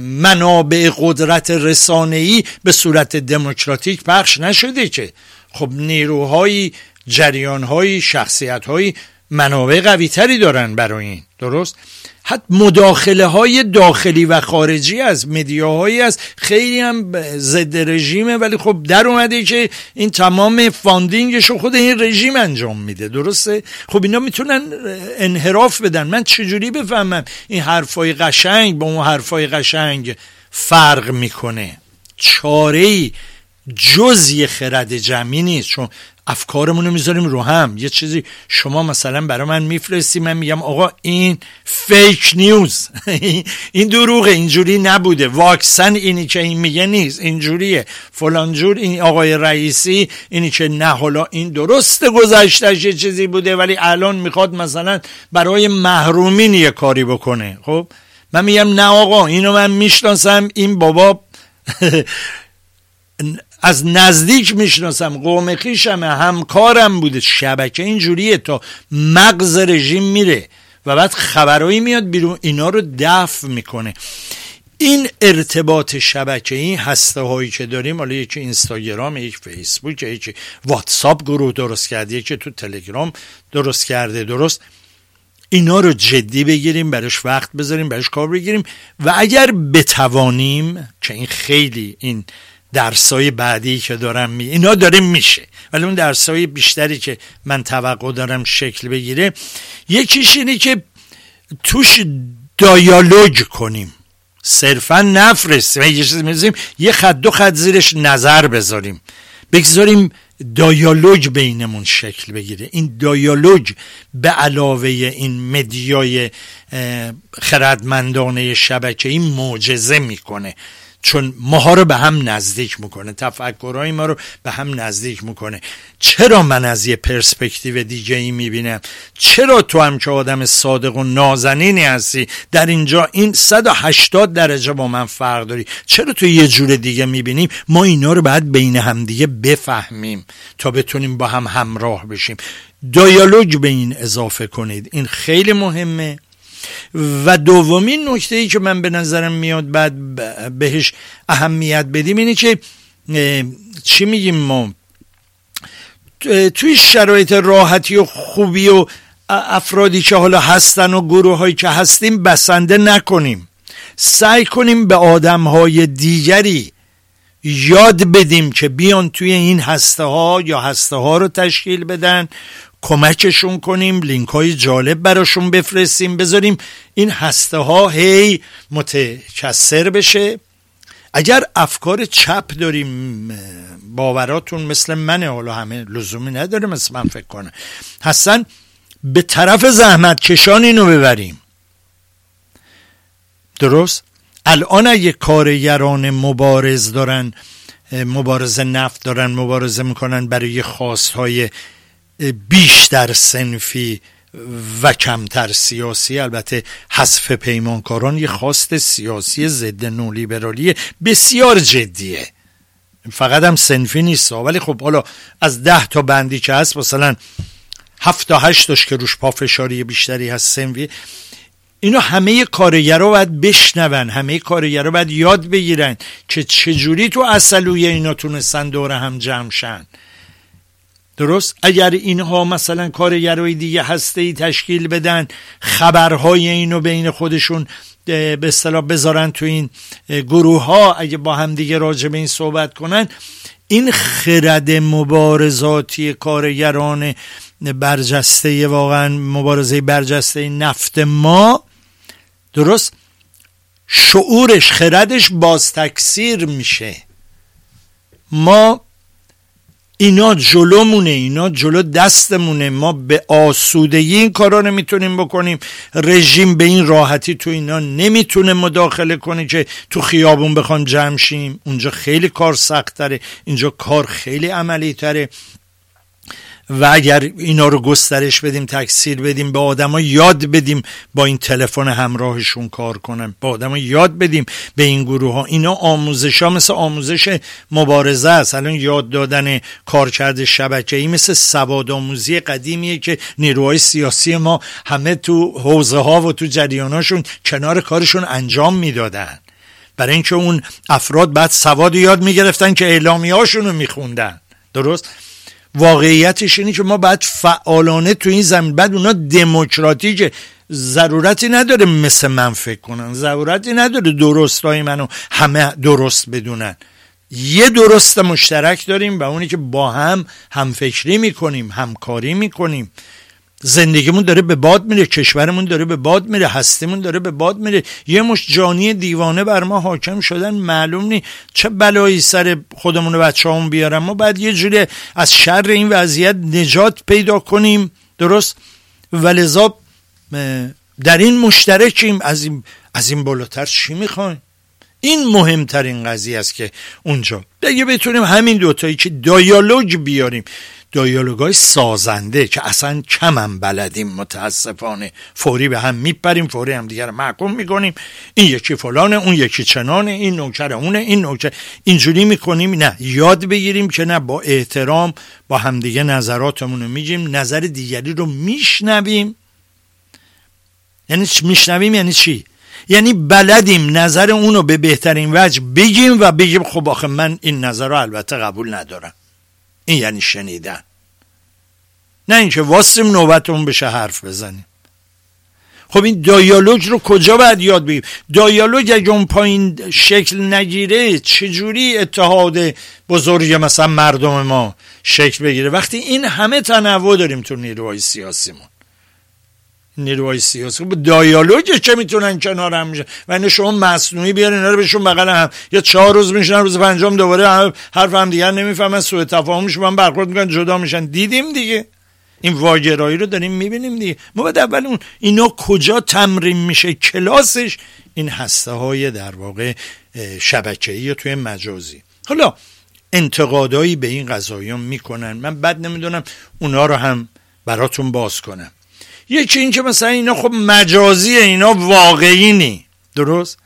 منابع قدرت رسانه‌ای به صورت دموکراتیک پخش نشده که. خب نیروهای جریانهایی شخصیتهایی منابع قوی تری دارن برای این. درست؟ حتی مداخله های داخلی و خارجی از مدیاهایی از خیلی هم ضد رژیمه ولی خب در اومده که این تمام funding ش رو خود این رژیم انجام میده. درسته؟ خب اینا می‌تونن انحراف بدن. من چجوری بفهمم این حرفای قشنگ با اون حرفای قشنگ فرق می‌کنه؟ چاره ای جز یه خرد جمعی نیست. چون افکارمون رو می‌ذاریم رو هم. یه چیزی شما مثلا برای من میفرستی من میگم آقا این fake news. این دروغه اینجوری نبوده. واکسن اینی که این میگه نیست. اینجوریه. فلان جور این آقای رئیسی اینی که نه حالا این درست گذشتش یه چیزی بوده ولی الان می‌خواد مثلا برای محرومین یه کاری بکنه. خب؟ من میگم نه آقا اینو من می‌شناسم. این بابا از نزدیک می‌شناسم. قوم خیشم همکارم بوده. شبکه اینجوریه. تا مغز رژیم میره و بعد خبرهایی میاد بیرون. اینا رو دفع می‌کنه. این ارتباط شبکه این هسته هایی که داریم حالا یکی اینستاگرام یک فیسبوک یکی واتساپ گروه درست کرده یکی تو تلگرام درست کرده درست. اینا رو جدی بگیریم براش وقت بذاریم براش کار بگیریم. و اگر بتوانیم که این خیلی این درسای بعدی که دارم می اینا داره میشه. ولی اون درسای بیشتری که من توقع دارم شکل بگیره یکیش اینه که توش دایالوگ کنیم. صرفا نفرستیم. یه خط دو خط زیرش نظر بذاریم. بگذاریم دایالوگ بینمون شکل بگیره. این دایالوگ به علاوه این مدیای خردمندانه شبکه این معجزه می‌کنه. چون ماها رو به هم نزدیک می‌کنه. تفکرهای ما رو به هم نزدیک می‌کنه. چرا من از یه پرسپکتیو دیگه ای می‌بینم؟ چرا تو هم که آدم صادق و نازنینی هستی؟ در اینجا این 180 درجه با من فرق داری. چرا تو یه جور دیگه می‌بینیم؟ ما اینا رو باید بین همدیگه بفهمیم تا بتونیم با هم همراه بشیم. دیالوگ به این اضافه کنید. این خیلی مهمه. و دومین نکته ای که من به نظرم میاد بعد بهش اهمیت بدیم اینه که چی میگیم ما؟ توی شرایط راحتی و خوبی و افرادی که حالا هستن و گروه هایی که هستیم بسنده نکنیم. سعی کنیم به آدم های دیگری یاد بدیم که بیان توی این هسته ها یا هسته ها رو تشکیل بدن. کمکشون کنیم لینک های جالب براشون بفرستیم بذاریم این هسته ها هی متکسر بشه. اگر افکار چپ داریم باوراتون مثل منه حالا همه لزومی نداره مثل من فکر کنه. هستن به طرف زحمت کشان اینو ببریم. درست؟ الان اگه کارگران مبارز دارن مبارزه نفت دارن مبارزه می‌کنن برای خواستهای بیشتر سنفی و کمتر سیاسی. البته حذف پیمانکاران یه خواست سیاسی ضد نولیبرالی بسیار جدیه. فقط هم سنفی نیست ولی خب حالا از ده تا بندی که هست مثلا هفت تا هشتش که روش پافشاری بیشتری هست سنفی اینو همه کارگرا باید بشنون همه کارگرا باید یاد بگیرن که چجوری تو اصلوی اینا تونستن دور هم جمع شن. درست؟ اگر اینها مثلا کارگرای دیگه هسته ای تشکیل بدن خبرهای اینو بین خودشون به اصطلاح بذارن تو این گروه ها اگه با هم دیگه راجع به این صحبت کنن این خرد مبارزاتی کارگران برجسته واقعا مبارزه برجسته نفت ما درست؟ شعورش خردش باز تکثیر میشه. ما اینا جلومونه اینا جلو دستمونه. ما به آسودگی این کارا نمی‌تونیم بکنیم. رژیم به این راحتی تو اینا نمی‌تونه مداخله کنه که تو خیابون بخوان جمع شیم. اونجا خیلی کار سخت تره اینجا کار خیلی عملی تره و اگر اینا رو گسترش بدیم تکثیر بدیم به آدما یاد بدیم با این تلفن همراهشون کار کنن. به آدما یاد بدیم به این گروه ها اینا آموزش ها مثل آموزش مبارزه است. الان یاد دادن کارکرد شبکه‌ای مثل سواد آموزی قدیمیه که نیروهای سیاسی ما همه تو حوزه ها و تو جریاناشون کنار کارشون انجام می‌دادن. برای اینکه اون افراد بعد سواد یاد می‌گرفتن که اعلامی هاشون رو میخوندن. درست؟ واقعیتش اینه که ما باید فعالانه تو این زمین بعد اونا دموکراتیکه ضرورتی نداره مثل من فکر کنن ضرورتی نداره درست های منو همه درست بدونن. یه درست مشترک داریم و اونی که با هم همفکری می‌کنیم همکاری می‌کنیم. زندگیمون داره به باد میره کشورمون داره به باد میره هستیمون داره به باد میره. یه مش جانی دیوانه بر ما حاکم شدن معلوم نی چه بلایی سر خودمون و بچه بیارن؟ ما باید یه جوری از شر این وضعیت نجات پیدا کنیم. درست؟ ولذا در این مشترکیم. از این, از این بالاتر چی می‌خوایم؟ این مهمترین قضیه است که اونجا. اگه بتونیم همین دوتایی که دیالوگ بیاریم دیالوگای سازنده که اصلا کمم بلدیم متاسفانه. فوری به هم میپریم فوری هم دیگر محکوم می‌کنیم. این یکی فلانه اون یکی چنانه این نوکر اونه این نوکر. اینجوری می‌کنیم نه. یاد بگیریم که نه با احترام با همدیگه نظراتمون رو میگیم نظر دیگری رو میشنویم. یعنی میشنویم یعنی چی؟ یعنی بلدیم نظر اونو به بهترین وجه بگیم و بگیم خب آخه من این نظر رو البته قبول ندارم. این یعنی شنیدن. نه اینکه واسیم نوبتمون بشه حرف بزنیم. خب این دایالوگ رو کجا باید یاد بگیریم دایالوگ اگه اون پایین شکل نگیره چجوری اتحاد بزرگ مثلا مردم ما شکل بگیره؟ وقتی این همه تنوع داریم تو نیروهای سیاسیمون. نیروهای سیاسی. با دایالوگ چه می‌تونن کنار هم میشن و اینه شما مصنوعی بیارین اینا رو بهشون بغل هم. یا چهار روز میشن روز پنجم دوباره حرف هم دیگر نمی‌فهمن سوء تفاهمش من برخورد می‌کنن جدا میشن. دیدیم دیگه. این واگرایی رو داریم می‌بینیم دیگه. ما باید اول اون اینا کجا تمرین میشه؟ کلاسش این هسته های در واقع شبکه‌ای توی مجازی. حالا انتقادایی به این قضایان می‌کنن. من بد نمی‌دونم اونا رو هم براتون باز کنم. یکی این که مثلا اینا خب مجازی اینا واقعی نی. درست؟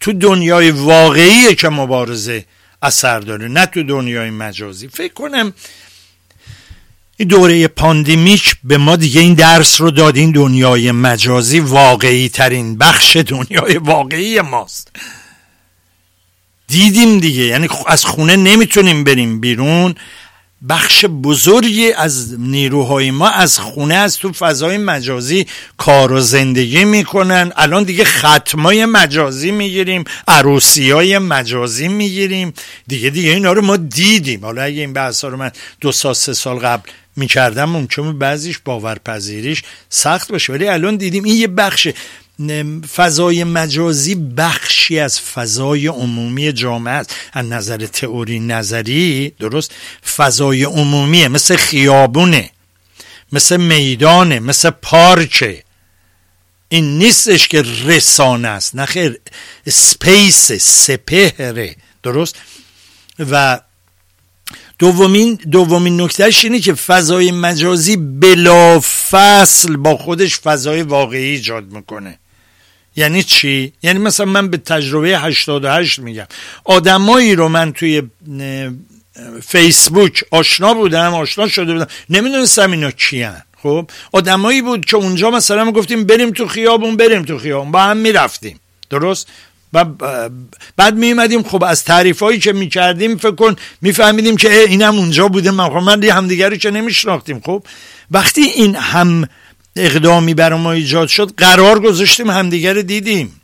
تو دنیای واقعیه که مبارزه اثر داره نه تو دنیای مجازی. فکر کنم این دوره پاندیمیک به ما دیگه این درس رو داد این دنیای مجازی واقعی ترین بخش دنیای واقعی ماست. دیدیم دیگه یعنی از خونه نمی‌تونیم بریم بیرون. بخش بزرگی از نیروهای ما از خونه از تو فضای مجازی کار و زندگی می‌کنن. الان دیگه ختمای مجازی می‌گیریم عروسی های مجازی می‌گیریم. دیگه دیگه اینا رو ما دیدیم. حالا اگه این بحث رو من دو سال سه سال قبل می‌کردم ممکنه بعضیش باورپذیریش سخت باشه. ولی الان دیدیم این یه بخش فضای مجازی بخشی از فضای عمومی جامعه است. از نظر تئوری نظری درست؟ فضای عمومیه مثل خیابونه مثل میدانه مثل پارکه. این نیستش که رسانه است نخیر سپیس سپهره درست؟ و دومین دومین نکتهش اینه که فضای مجازی بلا فصل با خودش فضای واقعی ایجاد می‌کنه. یعنی چی؟ یعنی مثلا من به تجربه 88 میگم. آدمایی رو من توی فیسبوک آشنا بودم آشنا شده بودم. نمی‌دونستم اینا کیان. خب؟ آدمایی بود که اونجا مثلا ما گفتیم بریم تو خیابون بریم تو خیابون. با هم می‌رفتیم. درست؟ و بعد میمدیم خب از تعریف هایی که می‌کردیم فکر کن میفهمیدیم که اینم اونجا بوده. من خب من همدیگه رو که نمیشناختیم. خب؟ وقتی این هم اقدامی برای ما ایجاد شد قرار گذاشتیم همدیگر دیدیم.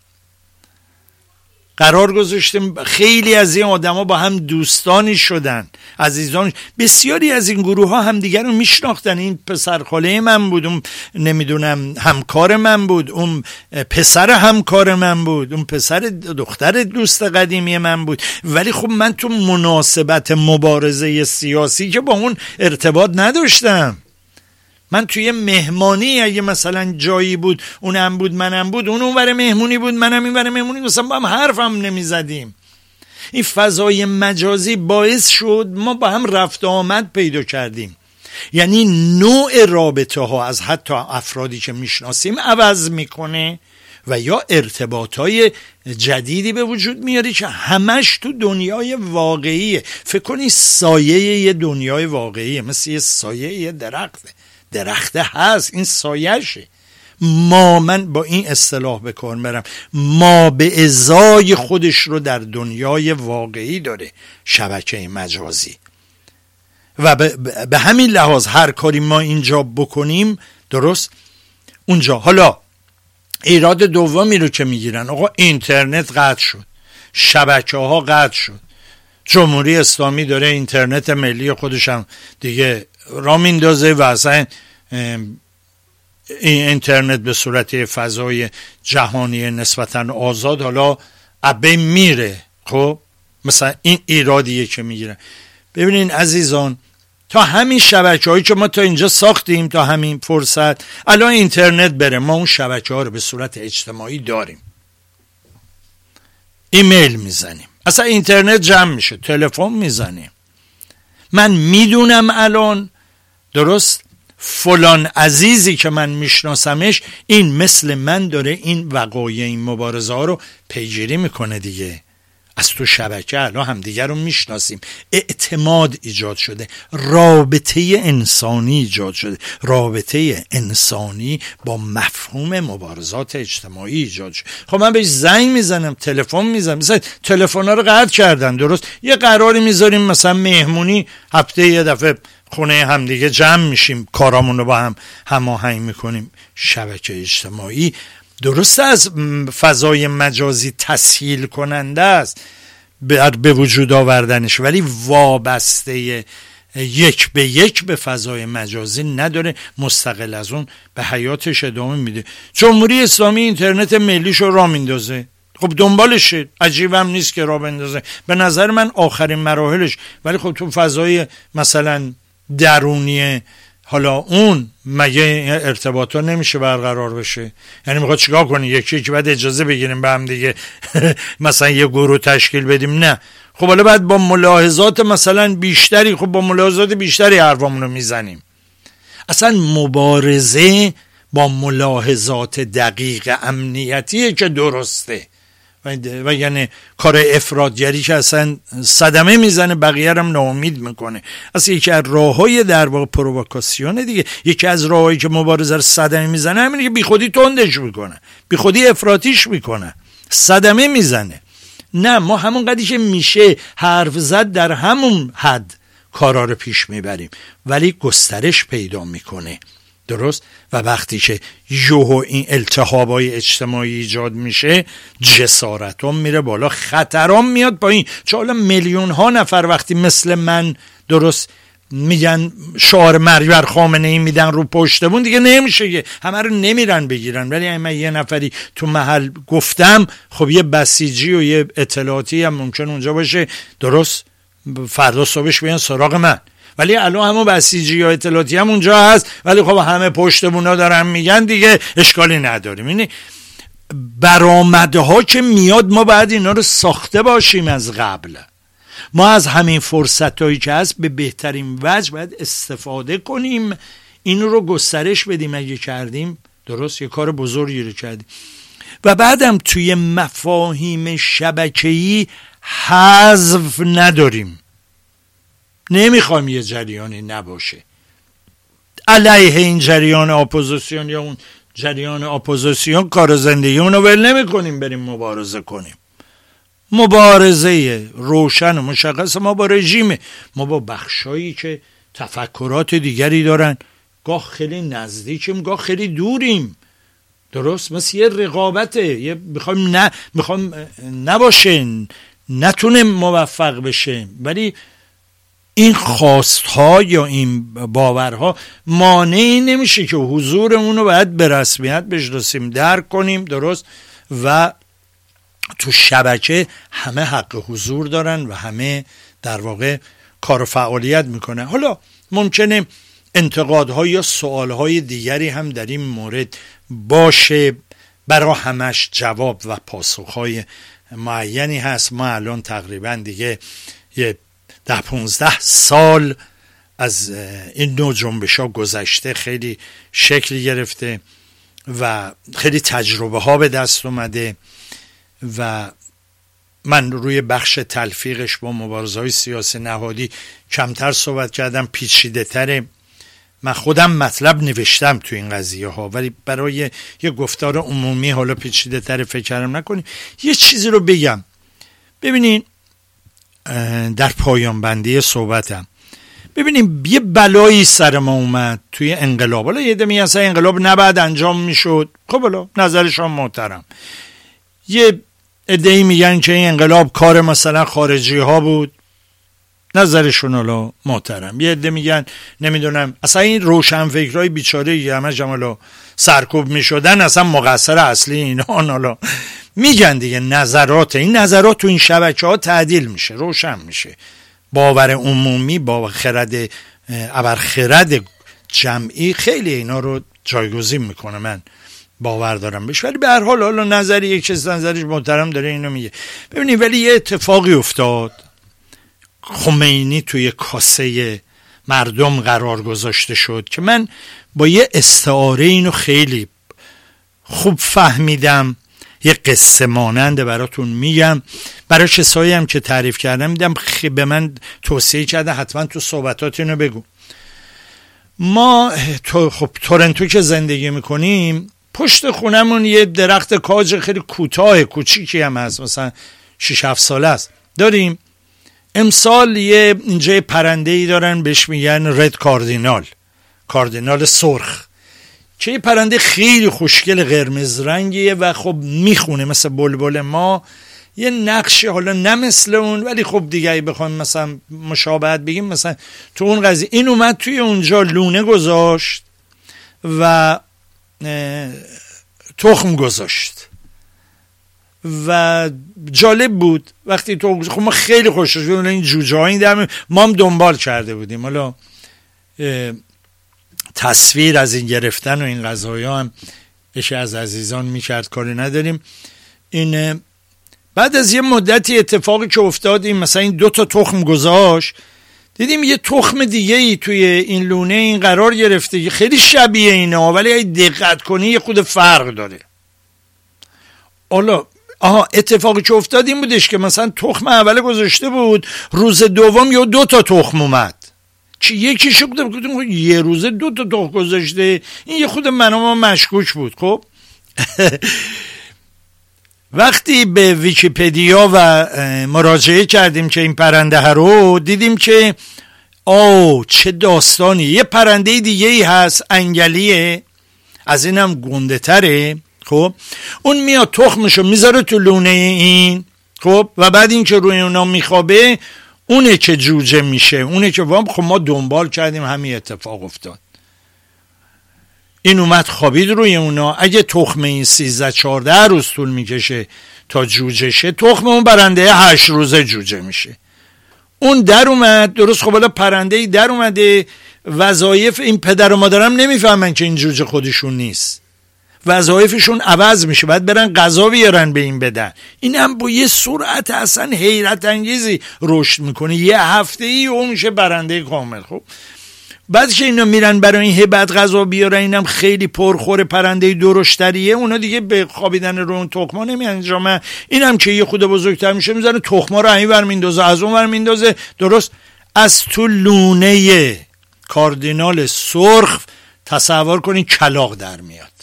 قرار گذاشتیم خیلی از این آدما با هم دوستانی شدن عزیزان. بسیاری از این گروه ها همدیگر رو میشناختن. این پسر خاله من بود اون نمی‌دونم همکار من بود اون پسر همکار من بود اون پسر دختر دوست قدیمی من بود. ولی خب من تو مناسبت مبارزه سیاسی که با اون ارتباط نداشتم. من توی مهمانی اگه مثلا جایی بود اونم بود منم بود اون اونور مهمونی بود منم اینور مهمونی مثلا با هم حرفم نمی‌زدیم. این فضای مجازی باعث شد ما با هم رفت آمد پیدا کردیم. یعنی نوع رابطه ها از حتی افرادی که می‌شناسیم عوض می‌کنه و یا ارتباط های جدیدی به وجود میاری که همش تو دنیای واقعیه. فکر کنی سایه یه دنیای واقعیه مثل یه سایه یه درخته. درخته هست. این سایشه ما من با این اصطلاح به کار برم ما به ازای خودش رو در دنیای واقعی داره. شبکه مجازی. و به همین لحاظ هر کاری ما اینجا بکنیم درست؟ اونجا. حالا ایراد دومی رو که می‌گیرن. آقا اینترنت قطع شد. شبکه ها قطع شد. جمهوری اسلامی داره اینترنت ملی خودشم دیگه را میندازه و اصلا این اینترنت به صورت فضای جهانی نسبتا آزاد حالا ابه میره. خب مثلا این ایرادیه که می‌گیره. ببینین عزیزان تا همین شبکه هایی که ما تا اینجا ساختیم تا همین فرصت الان اینترنت بره ما اون شبکه ها رو به صورت اجتماعی داریم. ایمیل می‌زنیم. اصلا اینترنت جمع میشه تلفن می‌زنیم. من می‌دونم الان درست؟ فلان عزیزی که من میشناسمش این مثل من داره این وقایع این مبارزه ها رو پیگیری می‌کنه دیگه. از تو شبکه الان همدیگر رو می‌شناسیم. اعتماد ایجاد شده. رابطه انسانی ایجاد شده. رابطه انسانی با مفهوم مبارزات اجتماعی ایجاد شده. خب من بهش زنگ می‌زنم تلفن می‌زنم. مثلا تلفن ها رو قطع کردن درست؟ یه قراری می‌ذاریم مثلا مهمونی هفته یه دفعه خونه همدیگه جمع میشیم کارامون رو با هم هماهنگ می‌کنیم. شبکه اجتماعی درست از فضای مجازی تسهیل کننده است به وجود آوردنش. ولی وابسته یک به یک به فضای مجازی نداره مستقل از اون به حیاتش ادامه میده. جمهوری اسلامی اینترنت ملیش رو را میندازه. خب دنبالشه. عجیبم نیست که را بندازه. به نظر من آخرین مراحلش. ولی خب تو فضای مثلا درونی حالا اون مگه ارتباطات نمیشه برقرار بشه؟ یعنی می‌خواد چیکار کنی یکی که بعد اجازه بگیریم به هم دیگه مثلا یه گروه تشکیل بدیم. نه. خب حالا بعد با ملاحظات مثلا بیشتری خب با ملاحظات بیشتری حرفامون رو می‌زنیم. اصلا مبارزه با ملاحظات دقیق امنیتیه که درسته. و یعنی کار افرادگری که اصلا صدمه می‌زنه بقیه هم ناامید می‌کنه. اصلا یکی از راه های در واقع پرووکاسیون دیگه یکی از راههایی که مبارزه رو صدمه می‌زنه همینه که بیخودی تندش می‌کنه بیخودی افراتیش می‌کنه. صدمه می‌زنه. نه ما همون قدی که میشه حرف زد در همون حد کارا رو پیش می‌بریم ولی گسترش پیدا می‌کنه. درست و وقتی که یوهو این التحابای اجتماعی ایجاد میشه جسارتان میره بالا خطران میاد پایین. چون حالا میلیون ها نفر وقتی مثل من درست میگن شعار مریر خامنه ای میدن رو پشتمون دیگه نمیشه که. همه رو نمیرن بگیرن. ولی من یه نفری تو محل گفتم خب یه بسیجی و یه اطلاعاتی هم ممکن اونجا باشه. درست؟ فردا صبحش بیان سراغ من. ولی الان همون بسیجی یا اطلاعاتی هم اونجا هست ولی خب همه پشتمون ها دارن میگن دیگه اشکالی نداریم. یعنی برآمده ها که میاد ما باید اینا رو ساخته باشیم از قبل. ما از همین فرصت هایی که هست به بهترین وجه باید استفاده کنیم این رو گسترش بدیم. اگه کردیم درست یه کار بزرگی رو کردیم. و بعدم توی مفاهیم شبکه‌ای حذف نداریم. نمی‌خوام یه جریانی نباشه. علیه این جریان اپوزیسیون یا اون جریان اپوزیسیون کار زندگی رو ول نمی کنیم بریم مبارزه کنیم. مبارزه روشن و مشخص ما با رژیمه ما با بخشایی که تفکرات دیگری دارن. گاه خیلی نزدیکیم گاه خیلی دوریم. درست؟ مثل یه رقابته. یه می‌خوایم نه می‌خوام نباشه نتونه موفق بشه ولی این خواست ها یا این باورها مانعی نمیشه که حضورمون رو باید به رسمیت بشناسیم درک کنیم درست؟ و تو شبکه همه حق حضور دارن و همه در واقع کار و فعالیت می‌کنه حالا ممکنه انتقادها یا سوالهای دیگری هم در این مورد باشه. برا همش جواب و پاسخهای معینی هست. ما الان تقریبا دیگه یه ده پونزده سال از این نوع جنبش ها گذشته خیلی شکل گرفته و خیلی تجربه ها به دست اومده و من روی بخش تلفیقش با مبارزه های سیاسی نهادی کمتر صحبت کردم پیچیده تره من خودم مطلب نوشتم تو این قضیه ها ولی برای یه گفتار عمومی حالا پیچیده تر فکرم نکنیم یه چیزی رو بگم. ببینین در پایان بندی صحبتم. ببینیم یه بلایی سر ما اومد توی انقلاب. حالا یه دمی اصلا انقلاب نباید انجام می‌شد. خب حالا نظرشان محترم. یه ادهی میگن که این انقلاب کار مثلا خارجی ها بود. نظرشون حالا محترم. یه عده میگن نمی‌دونم اصلا این روشن فکرهای بیچاره یه همه جمالا سرکوب می‌شدن اصلا مقصر اصلی اینا حالا. میگن دیگه نظرات این نظرات تو این شبکه ها تعدیل میشه روشن میشه. باور عمومی با خرد ابرخرد جمعی خیلی اینا رو جایگزین می‌کنه. من باور دارم بهش. ولی به هر حال حالا نظری یک چیز نظرش محترم داره اینو میگه. ببینید ولی یه اتفاقی افتاد. خمینی توی کاسه مردم قرار گذاشته شد که من با یه استعاره اینو خیلی خوب فهمیدم. یه قصه ماننده براتون میگم. برای کسایی هم که تعریف کردم میدم به من توصیه کرده حتما تو صحبتات اینو بگو. ما تو خب تورنتو که زندگی می‌کنیم پشت خونمون یه درخت کاج خیلی کوتاه کوچیکی هم هست مثلا 6 7 ساله است. داریم؟ امسال یه اینجا پرنده ای دارن بهش میگن رد کاردینال کاردینال سرخ. که یه پرنده خیلی خوشگل قرمز رنگیه و خب می‌خونه مثل بلبل ما. یه نقش حالا نه مثل اون ولی خب دیگه ای بخوایم مثلا مشابهت بگیم مثلا تو اون قضیه این اومد توی اونجا لونه گذاشت و تخم گذاشت. و جالب بود. وقتی تو خب ما خیلی خوش شد. این جوجه این در ما هم دنبال کرده بودیم. حالا تصویر از این گرفتن و این غذای هم بشه از عزیزان می‌کرد. کاری نداریم. این بعد از یه مدتی اتفاقی که افتادیم مثلا این دو تا تخم گذاشت دیدیم یه تخم دیگه ای توی این لونه این قرار گرفته. خیلی شبیه اینه ولی اگه دقت کنی یه خود فرق داره. حالا آها اتفاقی که افتاد این بودش که مثلا تخم اول گذاشته بود روز دوم یا دو تا تخم اومد. چی یکی شو بودم یه روزه دو تا تخم گذاشته این یه خود منام مشکوک بود خب؟ وقتی به ویکیپدیا و مراجعه کردیم که این پرنده رو دیدیم که او چه داستانی یه پرنده دیگه ای هست انگلیه از اینم گنده تره. خب؟ اون میاد تخمشو می‌ذاره تو لونه این خب؟ و بعد اینکه روی اونا میخوابه اونه که جوجه میشه اونه که خب ما دنبال کردیم همین اتفاق افتاد. این اومد خوابید روی اونا. اگه تخم این 13 14 روز طول می‌کشه تا جوجه شه تخم اون برنده 8 روزه جوجه میشه. اون در اومد درست خب حالا پرنده ای در اومده وظایف این پدر و مادرم نمی‌فهمن که این جوجه خودشون نیست. وظایفشون عوض میشه باید برن غذا بیارن به این بدن. این هم با یه سرعت اصلا حیرت انگیزی رشد می‌کنه. یه هفته ای اون میشه برنده کامل. خب بعد که اینا میرن برای این هبت غذا بیارن اینم خیلی پرخور پرنده درشتریه. اونا دیگه به خوابیدن رو اون تخما نمیانجامه اینم که یه خود بزرگتر میشه می‌زنه تخما رو ور میندازه از اون ور میندازه. درست؟ از تو لونه کاردینال سرخ تصور کنین کلاق در میاد.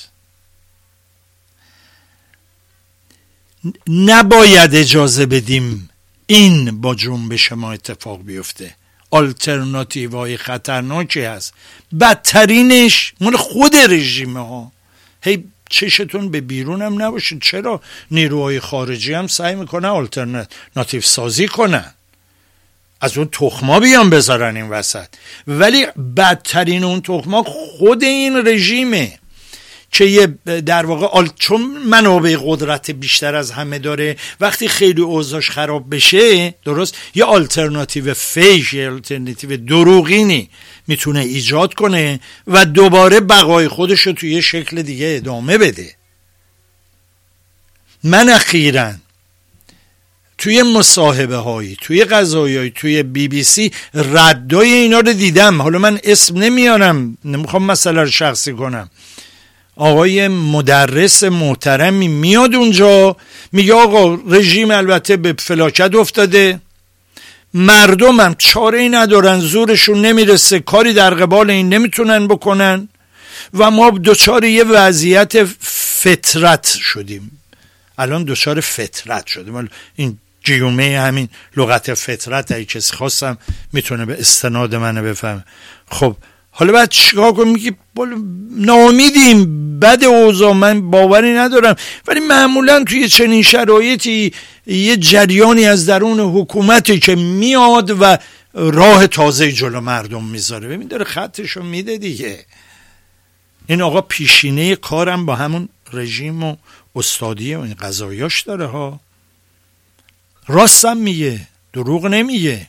نباید اجازه بدیم این با جنبش ما اتفاق بیفته. آلترناتیو های خطرناکی هست. بدترینش مال خود رژیم ها. هی چشتون به بیرون هم نباشید چرا نیروهای خارجی هم سعی می‌کنن آلترناتیو سازی کنن؟ از اون تخما بیان بذارن این وسط. ولی بدترین اون تخما خود این رژیمه. که یه در واقع چون منابع قدرت بیشتر از همه داره وقتی خیلی اوضاش خراب بشه درست؟ یه آلترناتیو فیش یه آلترناتیو دروغینی می‌تونه ایجاد کنه و دوباره بقای خودش رو توی یه شکل دیگه ادامه بده. من اخیرا توی مصاحبه هایی توی غذایی توی بی بی سی ردای اینا رو دیدم. حالا من اسم نمیارم نمی‌خوام مسئله رو شخصی کنم. آقای مدرس محترمی میاد اونجا میگه آقا رژیم البته به فلاکت افتاده. مردمم چاره ای ندارن زورشون نمی‌رسه کاری در قبال این نمی‌تونن بکنن و ما دچار یه وضعیت فطرت شدیم. الان دچار فطرت شدیم. این جیومه همین لغت فطرت اگه کسی خواستم می‌تونه به استناد منو بفهم خب حالا بعد چیکار کنیم میگه نامیدیم بد اوضاع. من باوری ندارم. ولی معمولا توی چنین شرایطی یه جریانی از درون حکومتی که میاد و راه تازه جلو مردم می‌ذاره. ببین داره خطشو میده دیگه. این آقا پیشینه کارم با همون رژیم و استادی و این قضایاش داره ها. راستم میگه دروغ نمیگه.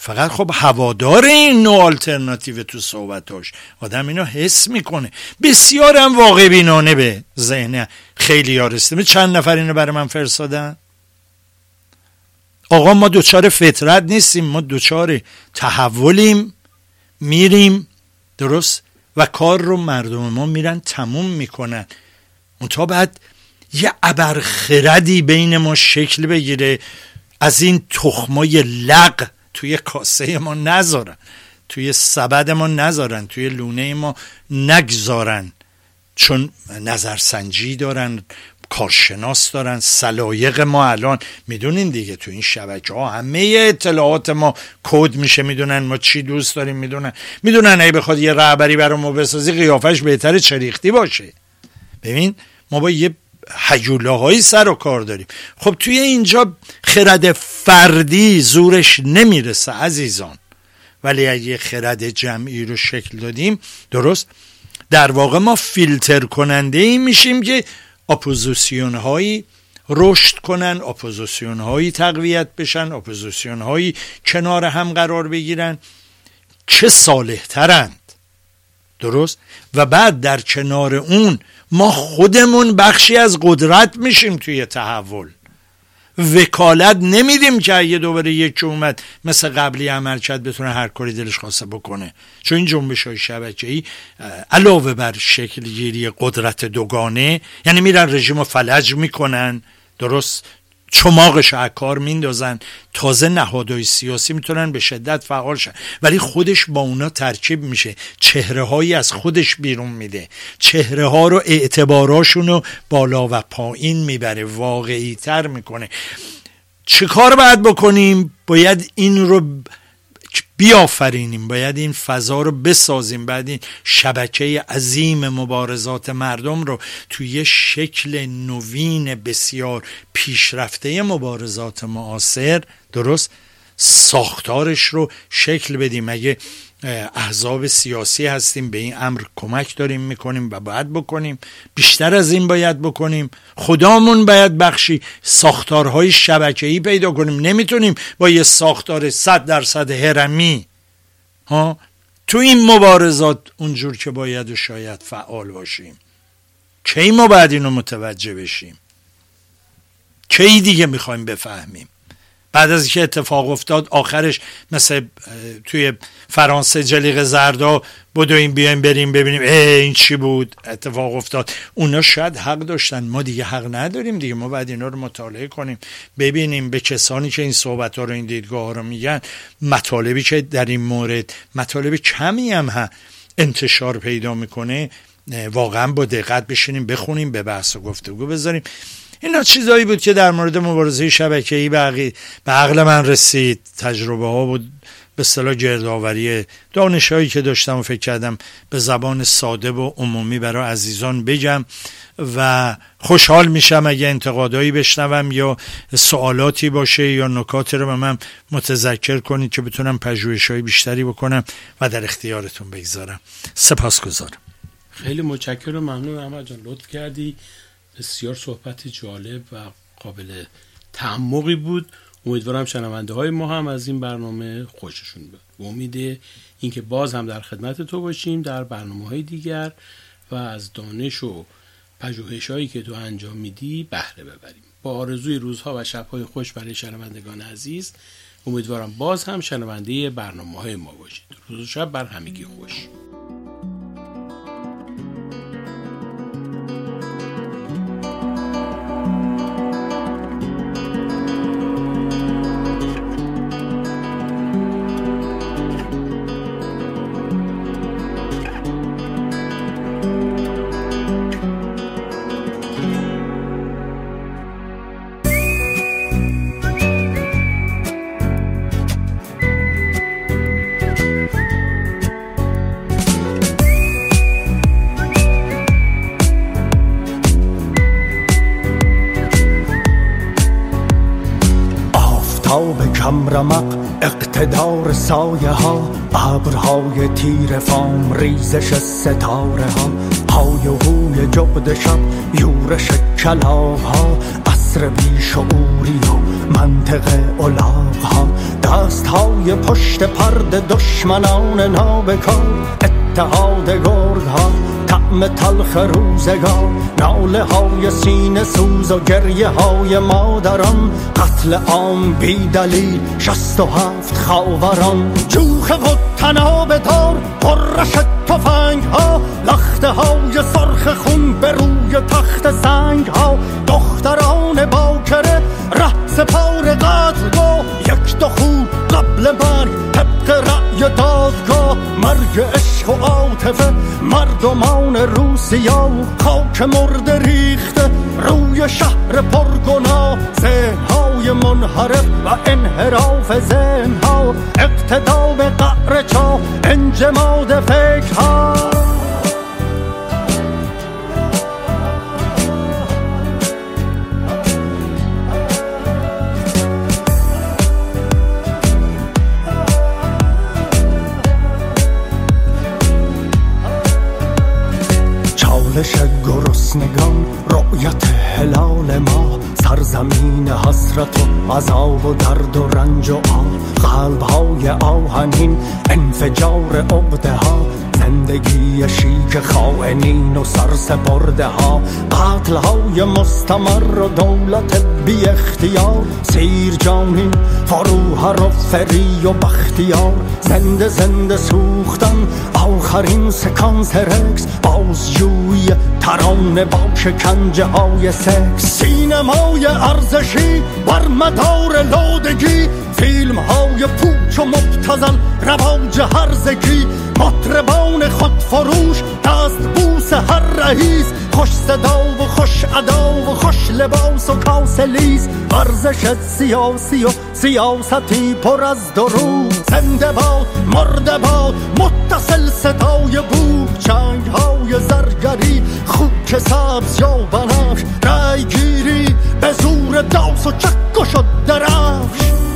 فقط خب هوادار این نوع آلترناتیو تو صحبتاش. آدم اینو حس می‌کنه. بسیار هم واقع بینانه به ذهن خیلی ها رسیده چند نفر اینو برای من فرستادن؟ آقا ما دوچار فطرت نیستیم ما دوچار تحولیم میریم درست؟ و کار رو مردم ما میرن تموم می‌کنن. تا بعد یه ابرخردی بین ما شکل بگیره. از این تخمای لق توی کاسه ما نذارن. توی سبد ما نذارن. توی لونه ما نگذارن. چون نظرسنجی دارن کارشناس دارن سلایق ما الان. می‌دونین دیگه تو این شبکه ها همه اطلاعات ما کد میشه. می‌دونن ما چی دوست داریم می‌دونن. می‌دونن ای بخواد یه رهبری برای ما بسازی قیافش بهتر چریختی باشه. ببین ما با یه حجوله های سر و کار داریم. خب توی اینجا خرد فردی زورش نمی‌رسه عزیزان. ولی اگه خرد جمعی رو شکل دادیم درست؟ در واقع ما فیلتر کننده ای میشیم که اپوزیسیون هایی رشد کنن اپوزیسیون هایی تقویت بشن اپوزیسیون هایی کنار هم قرار بگیرن. که صالح ترند درست؟ و بعد در کنار اون ما خودمون بخشی از قدرت میشیم توی تحول. وکالت نمیدیم که اگه دوباره یک اومد مثل قبلی عمل کرد بتونه هر کاری دلش خواسته بکنه. چون این جنبش های شبکه ای علاوه بر شکل گیری قدرت دوگانه یعنی میرن رژیم رو فلج می‌کنن. درست؟ چماقش کار میندازن. تازه نهادهای سیاسی می‌تونن به شدت فعال شن. ولی خودش با اونا ترکیب میشه. چهره هایی از خودش بیرون میده. چهره ها رو اعتباراشون بالا و پایین می‌بره. واقعی تر می‌کنه. چه کار باید بکنیم؟ باید این رو بیافرینیم باید این فضا رو بسازیم. بعد این شبکه عظیم مبارزات مردم رو توی شکل نوین بسیار پیشرفته مبارزات معاصر درست ساختارش رو شکل بدیم. اگه احزاب سیاسی هستیم به این امر کمک داریم می‌کنیم و باید بکنیم. بیشتر از این باید بکنیم. خدامون باید بخشی. ساختارهای شبکه‌ای پیدا کنیم. نمی‌تونیم با یه ساختار صد درصد هرمی ها؟ تو این مبارزات اونجور که باید و شاید فعال باشیم. کی ما باید اینو متوجه بشیم؟ کی دیگه می‌خوایم بفهمیم؟ بعد از اینکه اتفاق افتاد آخرش مثل توی فرانسه جلیق زردا بدویم بیایم بریم ببینیم ای این چی بود؟ اتفاق افتاد. اونا شاید حق داشتن. ما دیگه حق نداریم دیگه. ما باید اینا رو مطالعه کنیم ببینیم به کسانی که این صحبت ها رو این دیدگاه ها رو میگن مطالبی که در این مورد مطالب کمی هم ها انتشار پیدا می‌کنه واقعا با دقت بشینیم بخونیم به بحث و گفتگو بذاریم. اینا چیزایی بود که در مورد مبارزه شبکه‌ای به عقل من رسید. تجربه ها بود. به اصطلاح گردآوری دانشهایی که داشتم و فکر کردم به زبان ساده و عمومی برای عزیزان بگم و خوشحال میشم اگه انتقادایی بشنوم یا سوالاتی باشه یا نکاتی رو به من متذکر کنید که بتونم پژوهش‌های بیشتری بکنم و در اختیارتون بگذارم. سپاسگزارم. خیلی متشکرم ممنون احمد جان. لطف کردی. بسیار صحبت جالب و قابل تعمقی بود. امیدوارم شنونده های ما هم از این برنامه خوششون بیاد امید اینکه باز هم در خدمت تو باشیم در برنامه های دیگر و از دانش و پژوهش هایی که تو انجام میدی بهره ببریم. با آرزوی روزها و شبهای خوش برای شنوندگان عزیز امیدوارم باز هم شنونده برنامه های ما باشید. روز و شب بر همگی خوش. رمق اقتدار سایه ها ابرهای تیر فام ریزش ستاره ها. های و هوی جبد شب یورش کلاغ ها. عصر بیشعوری و منطق الاغ ها. دست های پشت پرد دشمنان نابکار اتحاد گرگ ها. تعم تلخ روزگار ناله های سینه سوز و گریه های مادران قتل عام بی دلیل شست و هفت خاوران جوخ و تناب دار قرش تفنگ ها لخته های سرخ خون به روی تخت سنگ ها دختران باکره ره سپار قتل گو یک دو خوب قبل مرگ های دادگاه مرگ عشق و عاطفه. مردمان روسیا خاک مرد ریخته. روی شهر پرگناه ذهنهای منحرف و انحراف ذهنها. اقتدا به قعر چا انجماد فکرها. چالش گرسنگان رؤیت هلال ما سرزمین حسرت و عذاب و درد و رنج و آه قلب های آهنین انفجار عقده ها زندگی شیک خائنین و سرسپرده ها. قتل های مستمر و دولت بی اختیار. سیر جانین فروهر و فری و بختیار. زنده زنده سوختن آخرین سکانس رکس بازجوی ترانه با شکنجه های سکس. سینمای ارزشی بر مدار لودگی. فیلم های پوچ و مبتذل رواج هرزگی مطربان خود فروش دست بوس هر رئیس. خوش صدا و خوش ادا و خوش لباس و کاسه‌لیس ورزش سیاسی و سیاستی پر از دروغ. زنده باد مرده باد متصل صدای بوق. چنگ های زرگری خوک سبز یا بنفش. رای گیری به زور داغ و چک و درفش.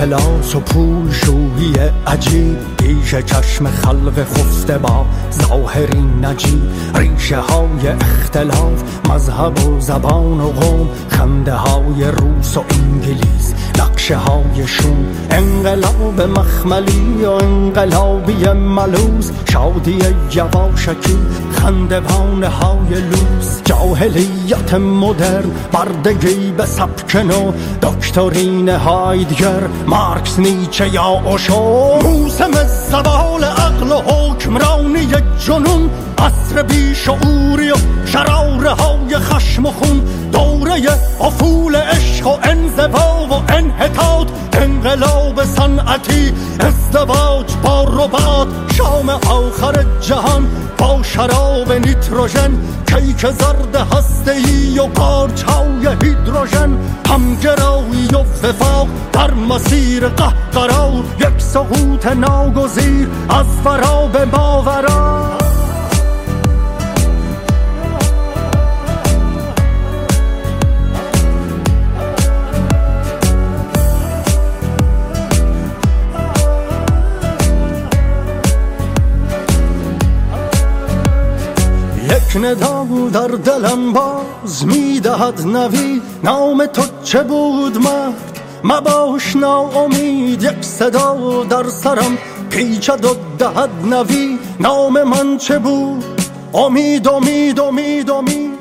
اختلاس و پول شویی عجیب. پیش چشم خلق خفته با ظاهری نجیب. ریشه های اختلاف مذهب و زبان و قوم خنده های روس و انگلیس. نقشه های شون انقلاب مخملی و انقلابی ملوز. شادی یواشکی خندوانه های لوس جاهلیت مدرن بردگی به سبک نو دکترین هایدگر مارکس نیچه یا اوشو. موسم زوال عقل و حکمرانی جنون عصر بیشعوری و شراره های خشم و خون. دوره افول عشق و انزوا و انحطاط. انقلاب صنعتی ازدواج با ربات شام آخر جهان با شراب نیتروژن. کیک زرد هسته ای و پارچ های هیدروژن. همگرایی و وفاق در مسیر قهقرا یک سقوط ناگزیر از فرا به ندا در دلم باز می‌دهد نوی نام تو چه بود مرد؟ مباش ناامید یک صدا در سرم پیچد و دهد نوی نام من چه بود؟ امید امید امید امید.